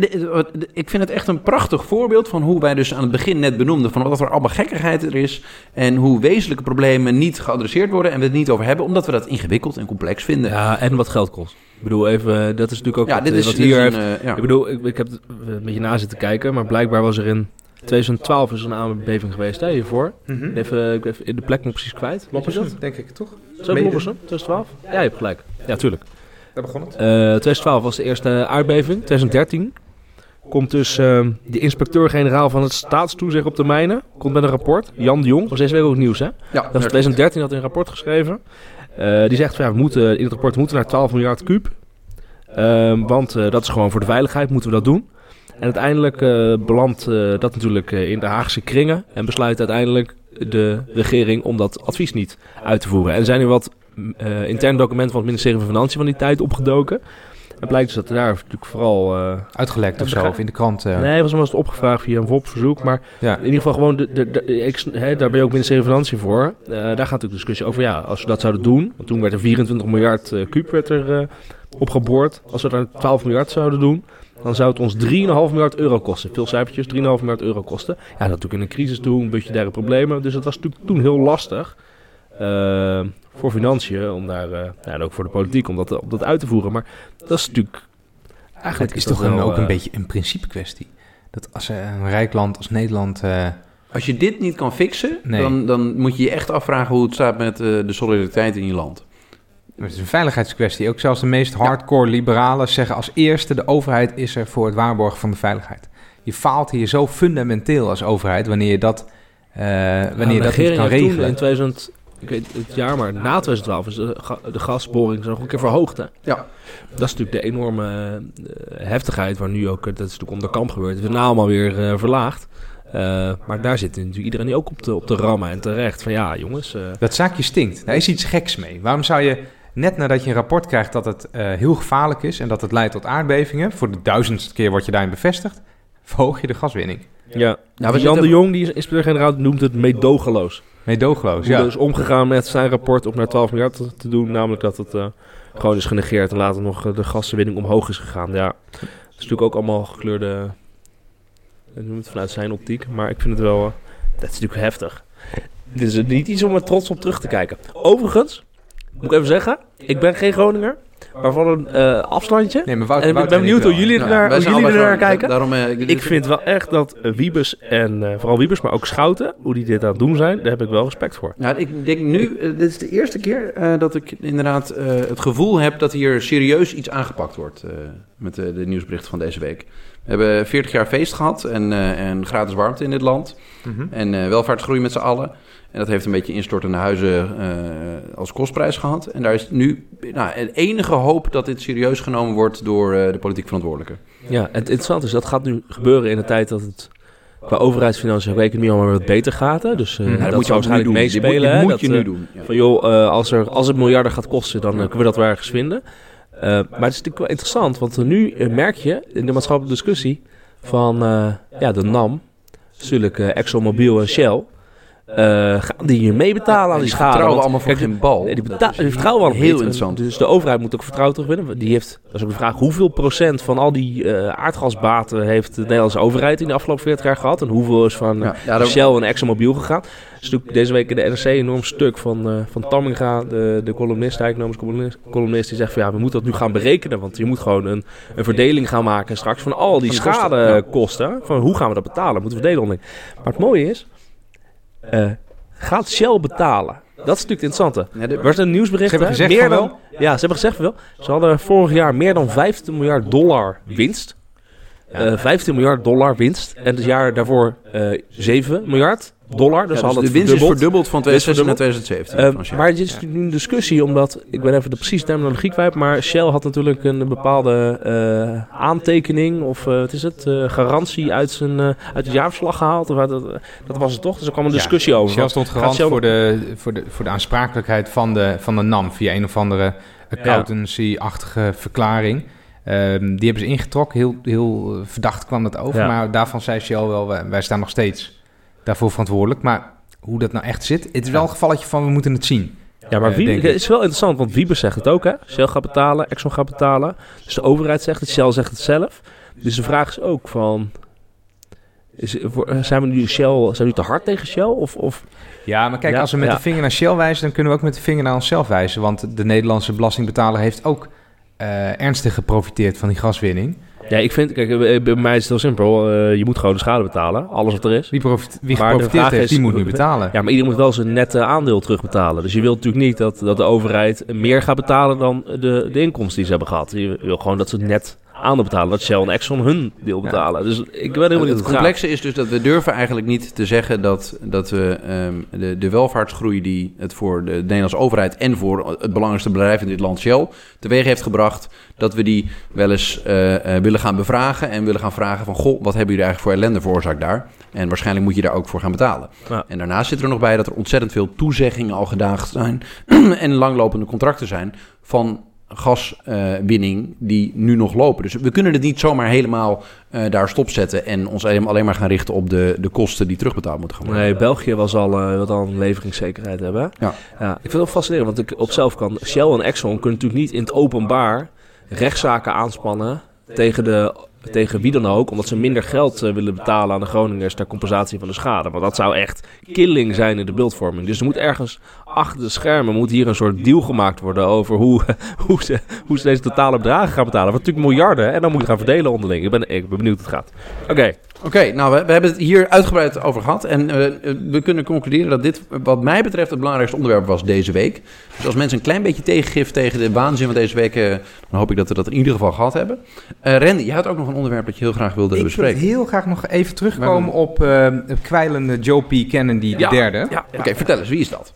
ik vind het echt een prachtig voorbeeld van hoe wij dus aan het begin net benoemden... van wat er allemaal gekkigheid er is... en hoe wezenlijke problemen niet geadresseerd worden... en we het niet over hebben, omdat we dat ingewikkeld en complex vinden. Ja, en wat geld kost. Ik bedoel, even, dat is natuurlijk ook Ja, wat, dit eh, is, wat dit hier is heeft. een, eh, ja. Ik bedoel, ik, ik heb het een beetje na zitten kijken, maar blijkbaar was er in 2012 is er een aardbeving geweest, hè, hiervoor. Even, ik ben even de plek nog precies kwijt. Wat is dat? denk ik toch? Zo Mede- Loppersen, 2012? Ja, je hebt gelijk. Ja, tuurlijk. Daar begon het. Eh 2012 was de eerste aardbeving. 2013 komt dus eh, de inspecteur-generaal van het staatstoezicht op de mijnen. Komt met een rapport. Jan de Jong, was deze week ook nieuws hè? Ja, Dat is 2013 had hij een rapport geschreven. Eh, die zegt van ja, we moeten in het rapport moeten naar 12 miljard kuub. Ehm, want eh, dat is gewoon voor de veiligheid, moeten we dat doen. En uiteindelijk eh, belandt eh, dat natuurlijk eh, in de Haagse kringen. En besluit uiteindelijk de regering om dat advies niet uit te voeren. En er zijn er wat mm, eh, interne documenten van het ministerie van Financiën van die tijd opgedoken. En blijkt dus dat er daar natuurlijk vooral... eh, Uitgelekt of zo, of in de krant. eh. Nee, was was het opgevraagd via een VOP-verzoek. Maar Ja. in ieder geval gewoon, de, de, de- ik, daar ben je ook ministerie van Financiën voor. Daar gaat natuurlijk discussie over, ja, als we dat zouden doen. Want toen werd er 24 miljard kuub werd er, opgeboord. Als we daar 12 miljard zouden doen, dan zou het ons 3,5 miljard euro kosten. Veel cijfertjes, 3,5 miljard euro kosten. Ja, dat natuurlijk in een crisis toen, budgettaire problemen. Dus dat was natuurlijk toen heel lastig. Voor financiën, om daar, eh, ja, en ook voor de politiek, om dat, om dat uit te voeren. Maar dat is natuurlijk... Eigenlijk Het is toch een, ook een eh, beetje een principe kwestie. Dat als een rijk land als Nederland... eh, Als je dit niet kan fixen, Nee. dan, dan moet je je echt afvragen hoe het staat met eh, de solidariteit in je land. Het is een veiligheidskwestie. Ook zelfs de meest hardcore liberalen zeggen als eerste... de overheid is er voor het waarborgen van de veiligheid. Je faalt hier zo fundamenteel als overheid... wanneer je dat, eh, wanneer Nou, dat niet kan regelen. in 2000, ik weet het jaar, maar na 2012 is de, ga- de gasboring nog een keer verhoogd. Hè? Ja. Dat is natuurlijk de enorme eh, heftigheid waar nu ook, eh, dat is natuurlijk onder kamp gebeurd, het is nou allemaal weer eh, verlaagd. Eh, maar daar zit natuurlijk iedereen die ook op de, op de rammen en terecht. Van ja, jongens. eh, Dat zaakje stinkt. Daar is iets geks mee. Waarom zou je, net nadat je een rapport krijgt dat het eh, heel gevaarlijk is... en dat het leidt tot aardbevingen... voor de duizendste keer word je daarin bevestigd... verhoog je de gaswinning. ja. Nou, we Jan de Jong, die is inspecteur-generaal, noemt het meedogenloos. Meedogenloos, ja. is omgegaan met zijn rapport om naar 12 miljard te, doen. Namelijk dat het eh, gewoon is genegeerd en later nog eh, de gaswinning omhoog is gegaan. Ja, is natuurlijk ook allemaal gekleurde... Ik noem het vanuit zijn optiek, maar ik vind het wel... eh, dat is natuurlijk heftig. Dit is niet iets om er trots op terug te kijken. Overigens, moet ik even zeggen, ik ben geen Groninger, maar van een eh, afstandje. Nee, maar Wout- En ik ben Wouter benieuwd hoe jullie, Nou, ernaar, hoe zijn jullie ernaar kijken. Daarom, eh, Ik vind wel echt dat eh, Wiebes en eh, vooral Wiebes, maar ook Schouten, hoe die dit aan het doen zijn, daar heb ik wel respect voor. Ja, ik denk nu, dit is de eerste keer eh, dat ik inderdaad eh, het gevoel heb dat hier serieus iets aangepakt wordt eh, met de, de nieuwsberichten van deze week. We hebben 40 jaar feest gehad en, eh, en gratis warmte in dit land. Mhm. En eh, welvaartsgroei met z'n allen. En dat heeft een beetje instortende huizen eh, als kostprijs gehad. En daar is nu nou, enige hoop dat dit serieus genomen wordt door eh, de politiek verantwoordelijken. Ja, het interessante is, dat gaat nu gebeuren in de tijd dat het qua overheidsfinanciën en economie allemaal wat beter gaat. Hè? Dus eh, Mhm. dat, moet zou waarschijnlijk Dit moet, meespelen. dit hè? moet Dat, je nu doen. Ja. Van joh, eh, als, er, als het miljarden gaat kosten, dan kunnen we dat wel ergens vinden. Eh, maar het is natuurlijk wel interessant, want nu eh, merk je in de maatschappelijke discussie van eh, ja, de NAM, natuurlijk ExxonMobil en Shell, gaan die hier meebetalen aan die, schade? vertrouwen Want, allemaal voor kijk, geen bal. Nee, die, Dat beta- is die vertrouwen allemaal heel niet. interessant. Dus de overheid moet ook vertrouwen terugwinnen. Die heeft, dat is ook de vraag, hoeveel procent van al die eh, aardgasbaten heeft de Nederlandse overheid in de afgelopen 40 jaar gehad? En hoeveel is van eh, Ja, ja, daar- Shell en ExxonMobil gegaan? Er is natuurlijk deze week in de NRC een enorm stuk van, eh van Tamminga, de, de columnist, de economisch columnist, columnist, die zegt van ja, we moeten dat nu gaan berekenen. Want je moet gewoon een, een verdeling gaan maken straks van al die schadekosten. Van hoe gaan we dat betalen? Moeten we verdelen onderling. Maar het mooie is, eh, gaat Shell betalen? Dat is natuurlijk het interessante. Ja, de- Er was een nieuwsbericht. Ze hebben hè? gezegd meer van dan, wel. Ja, ze hebben gezegd van wel. Ze hadden vorig jaar meer dan 15 miljard dollar winst. Eh 15 miljard dollar winst. En het jaar daarvoor eh 7 miljard dollar. Dus ja, hadden de het winst is verdubbeld. verdubbeld van Winst 2016 naar verdubbeld. 2017. Eh, van Shell. maar het is natuurlijk nu een discussie, omdat ik ben even de precieze terminologie kwijt, maar Shell had natuurlijk een bepaalde eh, aantekening of eh, wat is het, eh, garantie uit, zijn, eh, uit het jaarverslag gehaald. Of dat was het toch? Dus er kwam een Ja, discussie over. Shell stond Gaat garant Shell- voor, de, voor, de, voor de aansprakelijkheid van de, van de NAM via een of andere accountancy-achtige verklaring. Ehm, die hebben ze ingetrokken. Heel, heel verdacht kwam dat over. Ja. Maar daarvan zei Shell wel, wij, wij staan nog steeds daarvoor verantwoordelijk. Maar hoe dat nou echt zit, het is wel een gevalletje van we moeten het zien. Ja, maar Eh, wie, het is wel interessant, want Wiebes zegt het ook, hè? Shell gaat betalen, Exxon gaat betalen. Dus de overheid zegt het, Shell zegt het zelf. Dus de vraag is ook van... Is, zijn we nu Shell, zijn we nu te hard tegen Shell? Of, of Ja, maar kijk, Ja, als we met ja. de vinger naar Shell wijzen, dan kunnen we ook met de vinger naar onszelf wijzen. Want de Nederlandse belastingbetaler heeft ook eh, ernstig geprofiteerd van die gaswinning. Ja, ik vind, kijk, eh, bij mij is het heel simpel. Eh, je moet gewoon de schade betalen, alles wat er is. Wie, profit, wie geprofiteerd heeft, is- die moet nu betalen. Ja, maar iedereen moet wel zijn nette aandeel terugbetalen. Dus je wilt natuurlijk niet dat, dat de overheid meer gaat betalen dan de, de inkomsten die ze hebben gehad. Je wil gewoon dat ze net aandeel betalen. Dat Shell en Exxon hun deel betalen. Dus ik ben helemaal niet Het het complex. complexe is dus dat we durven eigenlijk niet te zeggen dat, dat we ehm, de, de welvaartsgroei die het voor de Nederlandse overheid en voor het belangrijkste bedrijf in dit land Shell teweeg heeft gebracht, dat we die wel eens eh, eh, willen gaan bevragen en willen gaan vragen van goh, wat hebben jullie eigenlijk voor ellende veroorzaakt daar? En waarschijnlijk moet je daar ook voor gaan betalen. Ja. En daarnaast zit er nog bij dat er ontzettend veel toezeggingen al gedaagd zijn *clears throat* en langlopende contracten zijn van gaswinning die nu nog lopen. Dus we kunnen het niet zomaar helemaal eh, daar stopzetten en ons alleen maar gaan richten op de, de kosten die terugbetaald moeten gaan worden. Nee, België was al, eh wat al een leveringszekerheid hebben. Ja. ja. Ik vind het wel fascinerend, want ik op zelf kan... Shell en Exxon kunnen natuurlijk niet in het openbaar rechtszaken aanspannen tegen, de, tegen wie dan ook, omdat ze minder geld eh, willen betalen aan de Groningers ter compensatie van de schade. Want dat zou echt killing zijn in de beeldvorming. Dus er moet ergens achter de schermen moet hier een soort deal gemaakt worden over hoe, *laughs* hoe, ze, hoe ze deze totale bedragen gaan betalen. Wat natuurlijk miljarden en dan moet je gaan verdelen onderling. Ik ben, ik ben benieuwd hoe het gaat. Oké, Oké, nou, we, we hebben het hier uitgebreid over gehad. En eh, we kunnen concluderen dat dit, wat mij betreft, het belangrijkste onderwerp was deze week. Dus als mensen een klein beetje tegengif tegen de waanzin van deze week, eh, dan hoop ik dat we dat in ieder geval gehad hebben. Eh Randy, jij had ook nog een onderwerp dat je heel graag wilde Ik wil bespreken. heel graag nog even terugkomen op eh, het kwijlende Joe P. Kennedy Ja. III. ja, Oké, vertel eens, wie is dat?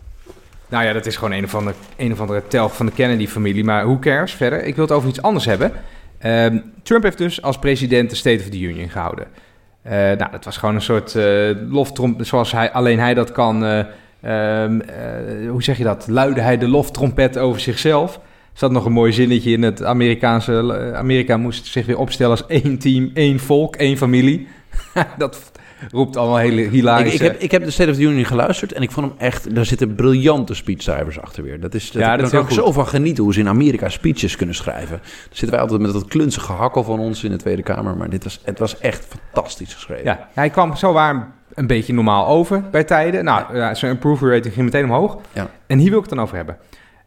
Nou ja, dat is gewoon een of andere, een of andere telg van de Kennedy-familie. Maar who cares verder? Ik wil het over iets anders hebben. Ehm, Trump heeft dus als president de State of the Union gehouden. Eh, nou, dat was gewoon een soort eh loftrom, zoals hij, alleen hij dat kan. eh, ehm, eh, hoe zeg je dat? Luidde hij de loftrompet over zichzelf. Er zat nog een mooi zinnetje in het Amerikaanse... Amerika moest zich weer opstellen als één team, één volk, één familie. *laughs* dat roept allemaal hele Ik, hilarische... ik, heb, ik heb de State of the Union geluisterd en ik vond hem echt... Daar zitten briljante speechcijfers achter weer. Dat is, dat, Ja, dat daar kan ik zo van genieten hoe ze in Amerika speeches kunnen schrijven. Dan zitten wij altijd met dat klunzige hakkel van ons in de Tweede Kamer. Maar dit was, het was echt fantastisch geschreven. Ja, hij kwam zo waar een beetje normaal over bij tijden. Nou, ja, zijn approval rating ging meteen omhoog. Ja. En hier wil ik het dan over hebben.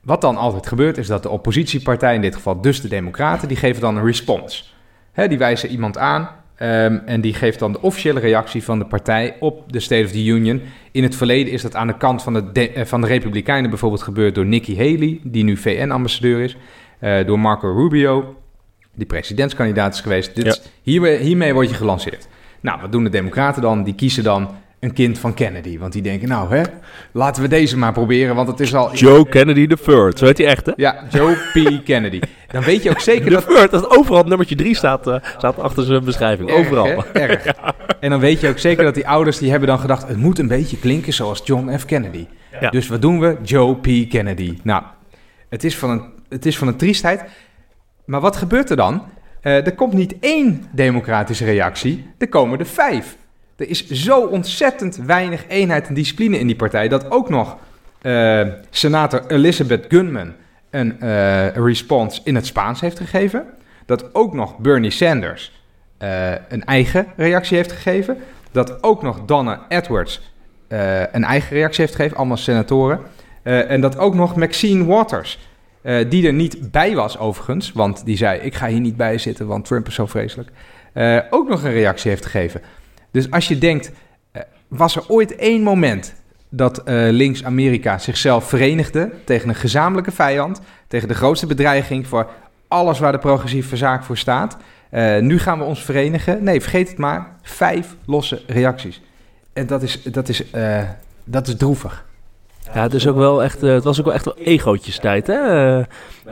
Wat dan altijd gebeurt, is dat de oppositiepartij, in dit geval dus de Democraten, die geven dan een respons. Hè, die wijzen iemand aan ehm, en die geeft dan de officiële reactie van de partij op de State of the Union. In het verleden is dat aan de kant van de, de- eh, van de Republikeinen bijvoorbeeld gebeurd door Nikki Haley, die nu VN-ambassadeur is, eh, door Marco Rubio, die presidentskandidaat is geweest. Dit, Ja. hiermee, hiermee word je gelanceerd. Nou, wat doen de Democraten dan? Die kiezen dan een kind van Kennedy. Want die denken, nou hè, laten we deze maar proberen, want het is al... Joe Kennedy the Third. Zo heet hij echt, hè? Ja, Joe P. Kennedy. Dan weet je ook zeker dat... Third, dat overal nummertje 3 staat, eh, staat achter zijn beschrijving. Erg, overal. hè? Erg. *laughs* En dan weet je ook zeker dat die ouders, die hebben dan gedacht... het moet een beetje klinken zoals John F. Kennedy. Ja. Dus wat doen we? Joe P. Kennedy. Nou, het is van een, het is van een triestheid. Maar wat gebeurt er dan? Eh, er komt niet één democratische reactie, er komen er vijf. Er is zo ontzettend weinig eenheid en discipline in die partij... dat ook nog eh, senator Elizabeth Gunman een eh, respons in het Spaans heeft gegeven. Dat ook nog Bernie Sanders eh, een eigen reactie heeft gegeven. Dat ook nog Donna Edwards een eigen reactie heeft gegeven, allemaal senatoren. En dat ook nog Maxine Waters, die er niet bij was overigens, want die zei: Ik ga hier niet bij zitten, want Trump is zo vreselijk. ook nog een reactie heeft gegeven. Dus als je denkt: eh, was er ooit één moment dat eh, links-Amerika zichzelf verenigde tegen een gezamenlijke vijand, tegen de grootste bedreiging voor alles waar de progressieve zaak voor staat? Eh, nu gaan we ons verenigen. Nee, vergeet het maar. Vijf losse reacties. En dat is, dat is, dat is droevig. Ja, het, is ook wel echt, het was ook wel echt wel egootjes tijd hè,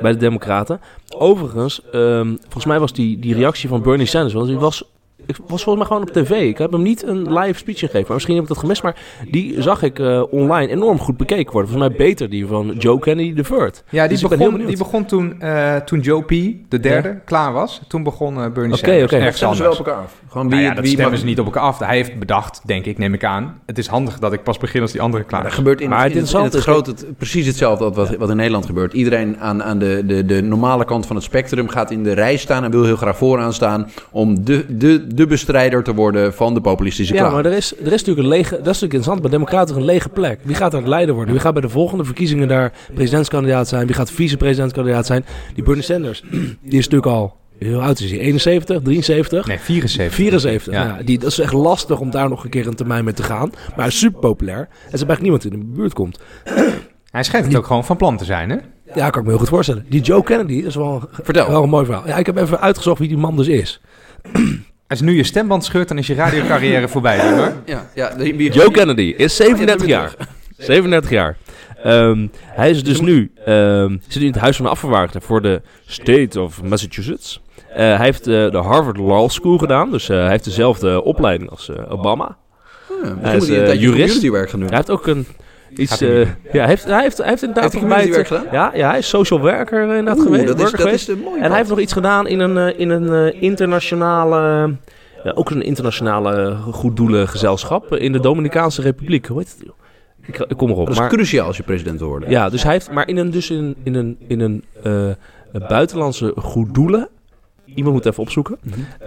bij de Democraten. Overigens, ehm, volgens mij was die, die reactie van Bernie Sanders, want die was ik was volgens mij gewoon op tv. Ik heb hem niet een live speech gegeven. Maar misschien heb ik dat gemist. Maar die zag ik eh, online enorm goed bekeken worden. Volgens mij beter die van Joe Kennedy de Third. Ja, die, Dus begon, die begon toen, eh, toen Joe P., de derde, klaar was. Toen begon eh, Bernie Oké, Sanders. oké. Ergens Stemmen ze wel op elkaar af? Gewoon Nou wie, ja, dat wie stemmen mag- ze niet op elkaar af. Hij heeft bedacht, denk ik, neem ik aan. Het is handig dat ik pas begin als die andere klaar Maar is. er gebeurt in, Maar het, het in, het, in het interessante grote het- precies hetzelfde als wat, wat in Nederland gebeurt. Iedereen aan, aan de, de, de normale kant van het spectrum gaat in de rij staan en wil heel graag vooraan staan om de, de, de bestrijder te worden van de populistische Ja, clown. maar er is, er is natuurlijk een lege... Dat is natuurlijk interessant. Bij Democraten een lege plek. Wie gaat daar het leider worden? Wie gaat bij de volgende verkiezingen daar presidentskandidaat zijn? Wie gaat vicepresidentskandidaat zijn? Die Bernie Sanders, die is natuurlijk al... Hoe oud is hij? 71? 73? Nee, 74. 74. Ja. Ja. die, dat is echt lastig om daar nog een keer een termijn mee te gaan. Maar hij is super populair. En ze hebben eigenlijk niemand die in de buurt komt. Hij schijnt het ook gewoon van plan te zijn, hè? Ja, kan ik me heel goed voorstellen. Die Joe Kennedy is wel, Vertel. wel een mooi verhaal. Ja, ik heb even uitgezocht wie die man dus is. Als nu je stemband scheurt, dan is je radiocarrière voorbij, *laughs* hoor. Ja, ja, die- Joe Kennedy is 37 jaar. 37 jaar. Ehm, hij is dus nu ehm, zit in het Huis van de Afgevaardigden voor de State of Massachusetts. Eh, hij heeft eh, de Harvard Law School gedaan, dus eh, hij heeft dezelfde opleiding als Obama. Ja, Hij is, jurist. Hij heeft ook een iets. Eh, ja, hij heeft, hij heeft, hij heeft inderdaad Heeft het- gedaan? Ja, ja, hij is social worker inderdaad Oeh, geweest. dat is, dat geweest. is de mooie En hij heeft nog iets gedaan in een, eh, in een eh, internationale. ja, ook een internationale goeddoelengezelschap in de Dominicaanse Republiek. Hoe heet het? Ik, ik kom erop. Dat is Maar, cruciaal als je president wil worden. ja, dus hij heeft. Maar in een, dus in, in een, in een eh, buitenlandse goeddoelen. Iemand moet even opzoeken.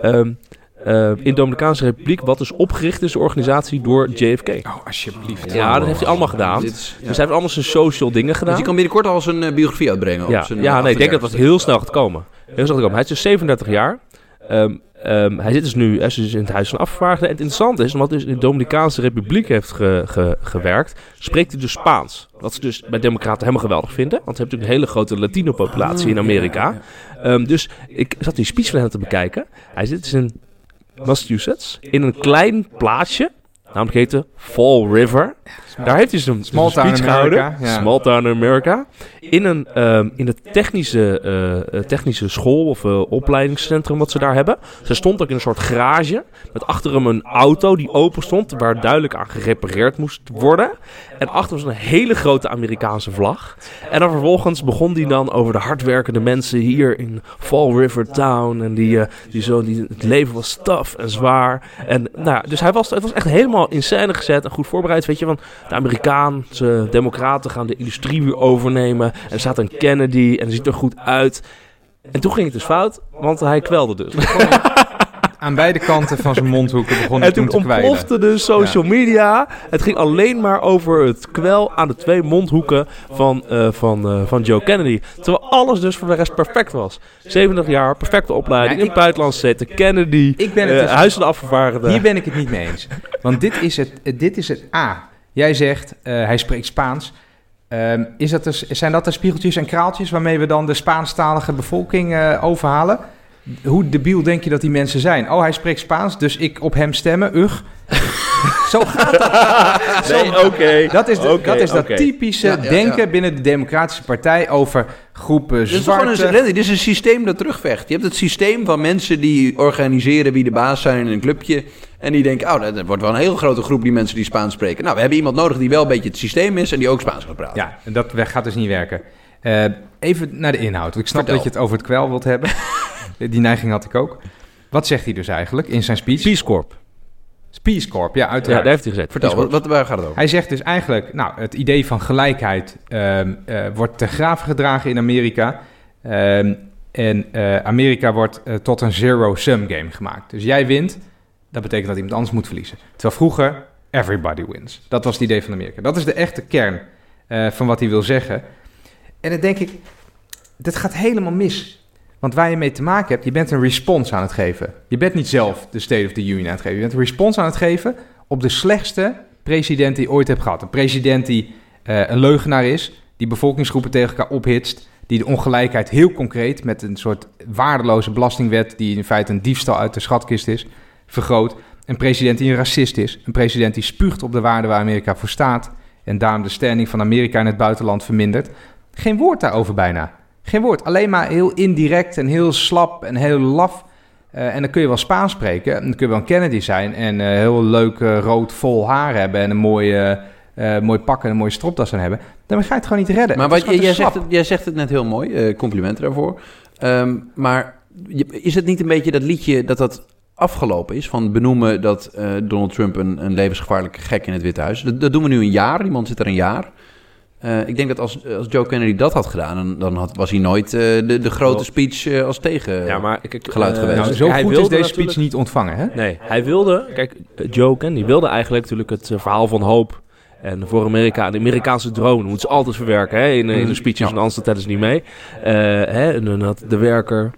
Ehm, eh, in de Dominicaanse Republiek, wat dus opgericht is, de organisatie door JFK. Oh, alsjeblieft. Ja, dat heeft hij allemaal gedaan. Dus hij heeft allemaal zijn social dingen gedaan. Dus je kan binnenkort al zijn eh, biografie uitbrengen. op ja, zijn, ja eh, nee, ik denk dat dat heel snel gaat komen. Heel snel gaat komen. Hij is dus 37 jaar. Ehm, ehm, hij zit dus nu hij is dus in het Huis van Afgevaardigden. En het interessante is, omdat hij dus in de Dominicaanse Republiek heeft ge- ge- gewerkt, spreekt hij dus Spaans. Wat ze dus bij Democraten helemaal geweldig vinden. Want ze hebben natuurlijk een hele grote Latino-populatie in Amerika. Ehm, dus ik zat die speech van hem te bekijken. Hij zit dus in Massachusetts, in een klein plaatsje. Namelijk heette Fall River. Daar heeft hij town speech America, gehouden. ja. Small town America. In een ehm, in het technische, eh, eh, technische school of eh, opleidingscentrum wat ze daar hebben. Ze stond ook in een soort garage. Met achter hem een auto die open stond. Waar duidelijk aan gerepareerd moest worden. En achter was een hele grote Amerikaanse vlag. En dan vervolgens begon hij dan over de hardwerkende mensen hier in Fall River Town. En die, eh, die zo, die, het leven was tough en zwaar. En nou, dus hij was, het was echt helemaal in scène gezet en goed voorbereid. Weet je, van de Amerikaanse democraten gaan de industrie weer overnemen. En er staat een Kennedy en ziet er goed uit. En toen ging het dus fout, want hij kwelde dus. *laughs* Aan beide kanten van zijn mondhoeken *laughs* begon hij En toen toen te kwijlen. ontplofte de social media. Het ging alleen maar over het kwel aan de twee mondhoeken van, eh, van, eh, van Joe Kennedy. Terwijl alles dus voor de rest perfect was. 70 jaar, perfecte opleiding, Ja, in het buitenland zitten, Kennedy, Ik ben het eh, dus- Huis van de Afgevaardigden. Hier ben ik het niet mee eens. Want dit is het, dit is het A. Jij zegt, eh, hij spreekt Spaans. Ehm, is dat dus, zijn dat de spiegeltjes en kraaltjes waarmee we dan de Spaanstalige bevolking eh, overhalen? Hoe debiel denk je dat die mensen zijn? Oh, hij spreekt Spaans, dus ik op hem stemmen, ugh. *laughs* Zo gaat dat. *laughs* Nee, oké. Dat is, de, dat, is dat typische Ja, ja, denken ja. binnen de Democratische Partij over groepen Dit is toch gewoon een, zwarte... Dit is een systeem dat terugvecht. Je hebt het systeem van mensen die organiseren wie de baas zijn in een clubje. En die denken, oh, dat wordt wel een hele grote groep die mensen die Spaans spreken. Nou, we hebben iemand nodig die wel een beetje het systeem is en die ook Spaans kan praten. Ja, en dat weg- gaat dus niet werken. Eh, even naar de inhoud. want Ik snap Vertel. dat je het over het kwel wilt hebben. *laughs* Die neiging had ik ook. Wat zegt hij dus eigenlijk in zijn speech? Peace Corp. Peace Corp, ja, Ja, uiteraard. daar heeft hij gezet. Vertel, wat, waar gaat het over? Hij zegt dus eigenlijk, nou, het idee van gelijkheid ehm, eh, wordt te graven gedragen in Amerika. Ehm, en eh, Amerika wordt eh, tot een zero-sum game gemaakt. Dus jij wint, dat betekent dat iemand anders moet verliezen. Terwijl vroeger, everybody wins. Dat was het idee van Amerika. Dat is de echte kern eh, van wat hij wil zeggen. En dan denk ik, dit gaat helemaal mis. Want waar je mee te maken hebt, je bent een response aan het geven. Je bent niet zelf de State of the Union aan het geven. Je bent een response aan het geven op de slechtste president die je ooit hebt gehad. Een president die eh, een leugenaar is, die bevolkingsgroepen tegen elkaar ophitst, die de ongelijkheid heel concreet met een soort waardeloze belastingwet, die in feite een diefstal uit de schatkist is, vergroot. Een president die een racist is. Een president die spuugt op de waarden waar Amerika voor staat en daarom de standing van Amerika in het buitenland vermindert. Geen woord daarover bijna. Geen woord. Alleen maar heel indirect en heel slap en heel laf Eh, en dan kun je wel Spaans spreken. En dan kun je wel een Kennedy zijn. En eh, heel leuk eh, rood vol haar hebben. En een mooi, eh, mooi pak en een mooie stropdas aan hebben. Dan ga je het gewoon niet redden. Maar wat, jij, zegt het, jij zegt het net heel mooi, complimenten daarvoor. Ehm, maar is het niet een beetje dat liedje dat dat afgelopen is? Van benoemen dat Donald Trump een, een levensgevaarlijke gek in het Witte Huis. Dat, dat doen we nu een jaar, die man zit er een jaar. Eh, ik denk dat als, als Joe Kennedy dat had gedaan, dan, dan had, was hij nooit eh, de, de grote speech eh, als tegen. Ja, maar kijk, geluid geweest. Nou, Dus zo hij goed is wilde deze natuurlijk- speech niet ontvangen, hè? Nee, hij wilde, kijk, Joe Kennedy wilde eigenlijk natuurlijk het verhaal van hoop. En voor Amerika, de Amerikaanse droom, moeten ze altijd verwerken hè, in, in de speeches, Ja. en anders tellen ze niet mee. Eh, hè, en dan had de werker,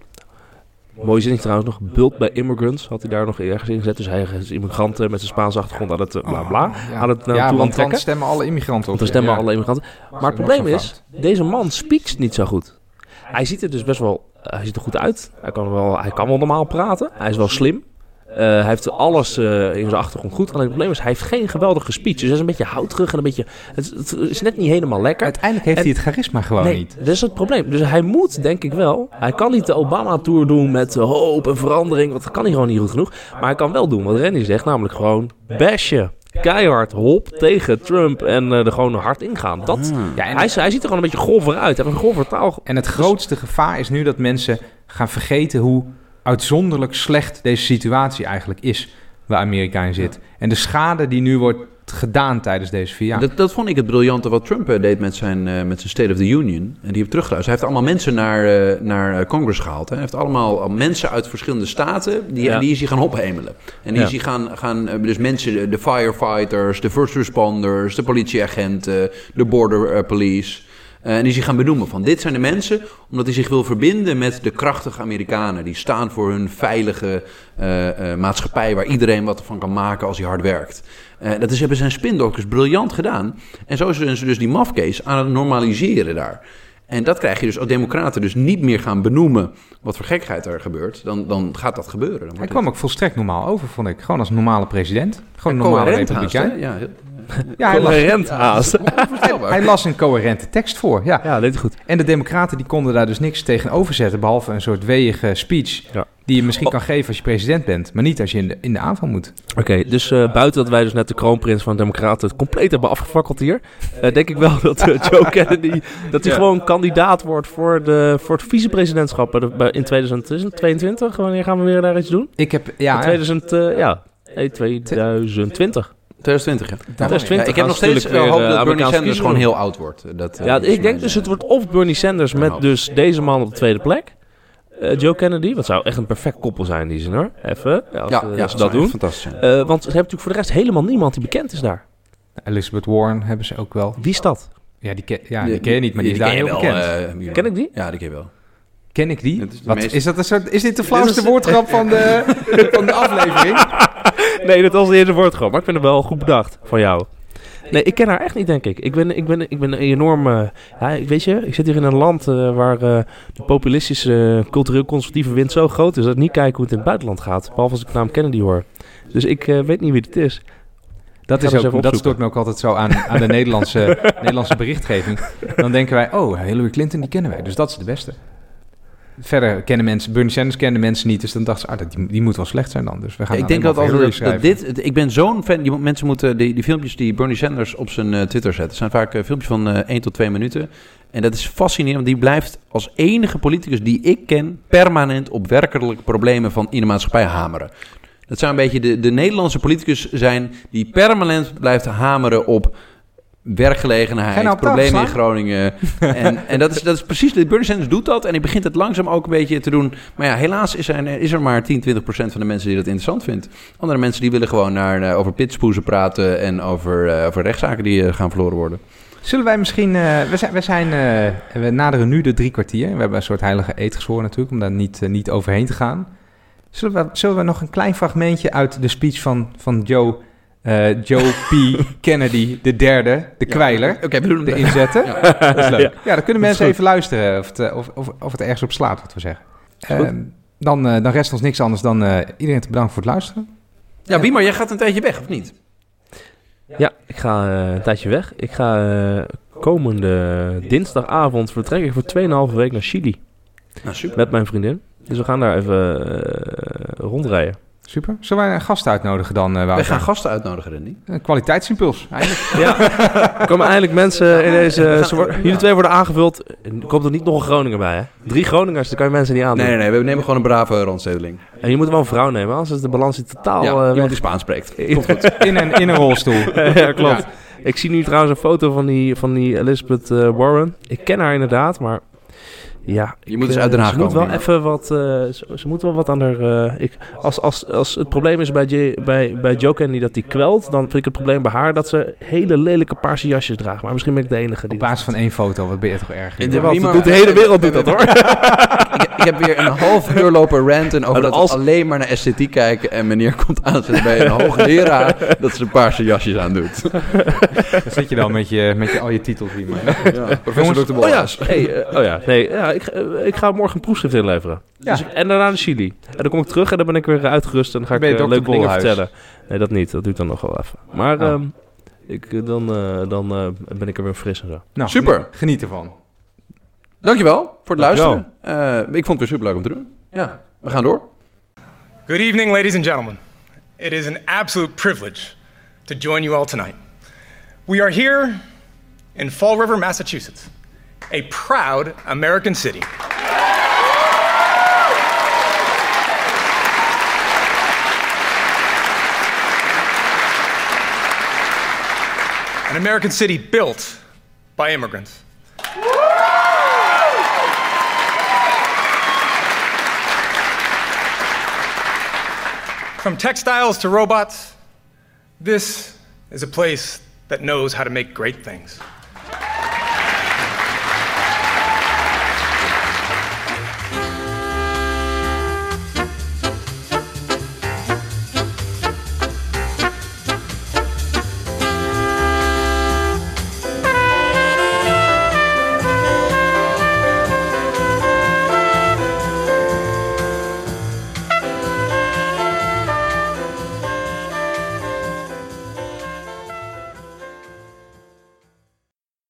mooie zin trouwens nog, bult bij immigrants, had hij daar nog ergens in gezet. Dus hij is immigranten met zijn Spaanse achtergrond aan het eh, bla bla, Ja, aan het naartoe ja want dan stemmen alle immigranten op. Er stemmen ja. alle immigranten. Maar het probleem is, deze man speakt niet zo goed. Hij ziet er dus best wel, eh, hij ziet er goed uit. Hij kan wel, hij kan wel normaal praten. Hij is wel slim. Eh, hij heeft alles eh, in zijn achtergrond goed. Alleen het probleem is, hij heeft geen geweldige speech. Dus hij is een beetje houterig en een beetje... Het, het is net niet helemaal lekker. Uiteindelijk heeft En- hij het charisma gewoon nee, niet. dat is het probleem. Dus hij moet, denk ik wel... Hij kan niet de Obama-tour doen met eh, hoop en verandering. Want dat kan hij gewoon niet goed genoeg. Maar hij kan wel doen wat Randy zegt. Namelijk gewoon bashen. Keihard hop tegen Trump en eh, er gewoon hard ingaan. Dat, Ja, en, hij, hij ziet er gewoon een beetje golver uit. Hij heeft een golver taal. en het grootste gevaar is nu dat mensen gaan vergeten hoe uitzonderlijk slecht deze situatie eigenlijk is waar Amerika in zit. En de schade die nu wordt gedaan tijdens deze vier jaar. Dat, dat vond ik het briljante wat Trump eh, deed met zijn, eh, met zijn State of the Union. En die heeft teruggeluisterd. Hij heeft allemaal mensen naar, eh, naar Congress gehaald. Hè. Hij heeft allemaal al mensen uit verschillende staten. Die, Ja. die is hij gaan ophemelen. En die Ja. is hij gaan, gaan dus mensen, de- firefighters, de first responders, de politieagenten, de border police. Eh, en die hij gaan benoemen van dit zijn de mensen, omdat hij zich wil verbinden met de krachtige Amerikanen. Die staan voor hun veilige eh, eh, maatschappij waar iedereen wat van kan maken als hij hard werkt. Dat is, hebben zijn spindokters briljant gedaan. En zo zijn ze dus die mafcase aan het normaliseren daar. En dat krijg je dus als democraten dus niet meer gaan benoemen wat voor gekheid er gebeurt. Dan, dan gaat dat gebeuren. Dan Hij kwam ook volstrekt normaal over, vond ik. Gewoon als normale president. Gewoon een het normale haast, republikein. Ja, Ja, hij las, Coherent haast. hij las een coherente tekst voor. Ja. Ja, dit is goed. En de democraten die konden daar dus niks tegenover zetten... behalve een soort weeige speech... Ja. die je misschien kan geven als je president bent... maar niet als je in de, in de aanval moet. Oké, dus eh, buiten dat wij dus net de kroonprins van de Democraten compleet hebben afgefakkeld hier, eh, denk ik wel dat eh, Joe *laughs* Kennedy dat hij Ja. gewoon kandidaat wordt voor, de, voor het vicepresidentschap in 2022. Wanneer gaan we weer daar iets doen? Ik heb... In Ja, 2000, eh, ja, nee, 2020. 2020, ja. daarom- 2020 Ja, ik heb nog steeds eh, hoop weer, dat eh, Bernie Sanders gewoon heel oud wordt. Dat, eh, Ja, is ik denk mijn, dus eh, het wordt of Bernie Sanders met dus deze man op de tweede plek. eh, Joe Kennedy, wat zou echt een perfect koppel zijn die zin hoor. Even, ja, als, Ja, eh, ja, als ze dat doen. Fantastisch. Eh, want ze hebben natuurlijk voor de rest helemaal niemand die bekend is daar. Elizabeth Warren hebben ze ook wel. Wie is dat? Ja, die, ken, ja, die ken je niet, maar die, is daar heel wel, bekend. eh, Ken ik die? Ja, die ken je wel. ken ik die? Is Wat, meest- is, dat een soort, is dit de flauwste is- woordgrap van de, *laughs* van de aflevering? *laughs* Nee, dat was de eerste woord gewoon. Maar ik vind het wel goed bedacht van jou. Nee, ik ken haar echt niet, denk ik. Ik ben, ik ben, ik ben een enorm... eh, ja, weet je, ik zit hier in een land eh, waar eh, de populistische, cultureel-conservatieve wind zo groot is... dat ik niet kijk hoe het in het buitenland gaat. Behalve als ik de naam Kennedy hoor. Dus ik weet niet wie het is. Dat, is ook, dat stoort me ook altijd zo aan, aan de *laughs* Nederlandse, Nederlandse berichtgeving. Dan denken wij, oh, Hillary Clinton, die kennen wij. Dus dat is de beste. Verder kennen mensen, Bernie Sanders kenden mensen niet. Dus dan dachten ze, ah, dat- die, die moet wel slecht zijn dan. Dus we gaan ik denk dat, dat, dat dit... Ik ben zo'n fan... Die, mensen moeten... Die, die filmpjes die Bernie Sanders op zijn eh, Twitter zet... zijn vaak eh, filmpjes van eh 1 tot 2 minuten. En dat is fascinerend. Want die blijft als enige politicus die ik ken... permanent op werkelijke problemen van in de maatschappij hameren. Dat zou een beetje de, de Nederlandse politicus zijn... die permanent blijft hameren op werkgelegenheid, problemen in? Groningen. *laughs* en en dat, is, dat is precies... de Bernie Sanders doet dat en hij begint het langzaam ook een beetje te doen. Maar ja, helaas is er, is er maar 10, 20 procent van de mensen die dat interessant vindt. Andere mensen die willen gewoon naar, eh, over pitspoezen praten... en over, eh, over rechtszaken die eh, gaan verloren worden. Zullen wij misschien... we zijn, we, zijn we naderen nu de drie kwartier. We hebben een soort heilige eed gezworen natuurlijk... om daar niet, niet overheen te gaan. Zullen we, zullen we nog een klein fragmentje uit de speech van, van Joe, eh, Joe P. *laughs* Kennedy, de derde, de kwijler... Oké, we doen het erin zetten. *laughs* Ja. Dat is leuk. Ja, dan kunnen mensen goed. even luisteren of het, eh, of, of, of het ergens op slaat, wat we zeggen. Ehm, dan, eh, dan rest ons niks anders dan eh, iedereen te bedanken voor het luisteren. Ja, wie maar jij gaat een tijdje weg, of niet? Ja, ik ga een tijdje weg. Ik ga komende dinsdagavond vertrek ik voor 2,5 week naar Chili. Nou, super. Met mijn vriendin. Dus we gaan daar even rondrijden. Super. Zullen wij een gast uitnodigen dan, eh Wij Wouter? gaan gasten uitnodigen, Randy. Een kwaliteitsimpuls, eindelijk. *laughs* Ja, er komen eindelijk mensen in deze... Ze worden- jullie twee worden aangevuld. Er komt er niet nog een Groninger bij, hè? Drie Groningers, dan kan je mensen niet aandoen. Nee, nee, nee. We nemen gewoon een brave randstedeling. En je moet wel een vrouw nemen, anders is de balans hier totaal Ja, eh, iemand die Spaans spreekt. *laughs* Komt goed. In een, in een rolstoel. *laughs* ja, klopt. Ja. Ik zie nu trouwens een foto van die, van die Elizabeth eh, Warren. Ik ken haar inderdaad, maar ja... Je moet dus eh, uit Den Haag Ze moet wel komen. even wat... eh, ze, ze moet wel wat aan haar... eh, ik, als, als, als het probleem is bij, J, bij, bij Joe Kennedy dat die kwelt... dan vind ik het probleem bij haar dat ze hele lelijke paarse jasjes draagt. Maar misschien ben ik de enige die... Op basis van één foto, wat ben je toch erg? Prima- dat doet de hele wereld doet dat hoor. *laughs* ik, ik heb weer een half uur lopen ranten over dat als- we alleen maar naar esthetiek kijken. En meneer komt aanzetten bij een hoogleraar dat ze een paarse jasjes aan doet. Daar zit je dan met, je, met je, al je titels hier. Maar. Ja, professor Jongens, Dr. Oh ja, hey, eh, oh ja, nee, ja ik, eh, ik ga morgen een proefschrift inleveren. Ja. Dus en daarna naar Chili. En dan kom ik terug en dan ben ik weer uitgerust en dan ga ik Ben Dr. leuke dingen Bolhuis? vertellen. Nee, dat niet. Dat duurt dan nog wel even. Maar Oh. ehm, ik, dan, eh, dan ben ik er weer fris en zo. Nou, Super. geniet- Geniet ervan. Dankjewel voor het Dankjewel. luisteren. Eh, ik vond het weer superleuk om te doen. Ja, we gaan door. Good evening, ladies and gentlemen. It is an absolute privilege to join you all tonight. We are here in Fall River, Massachusetts, a proud American city. An American city built by immigrants. From textiles to robots, this is a place that knows how to make great things.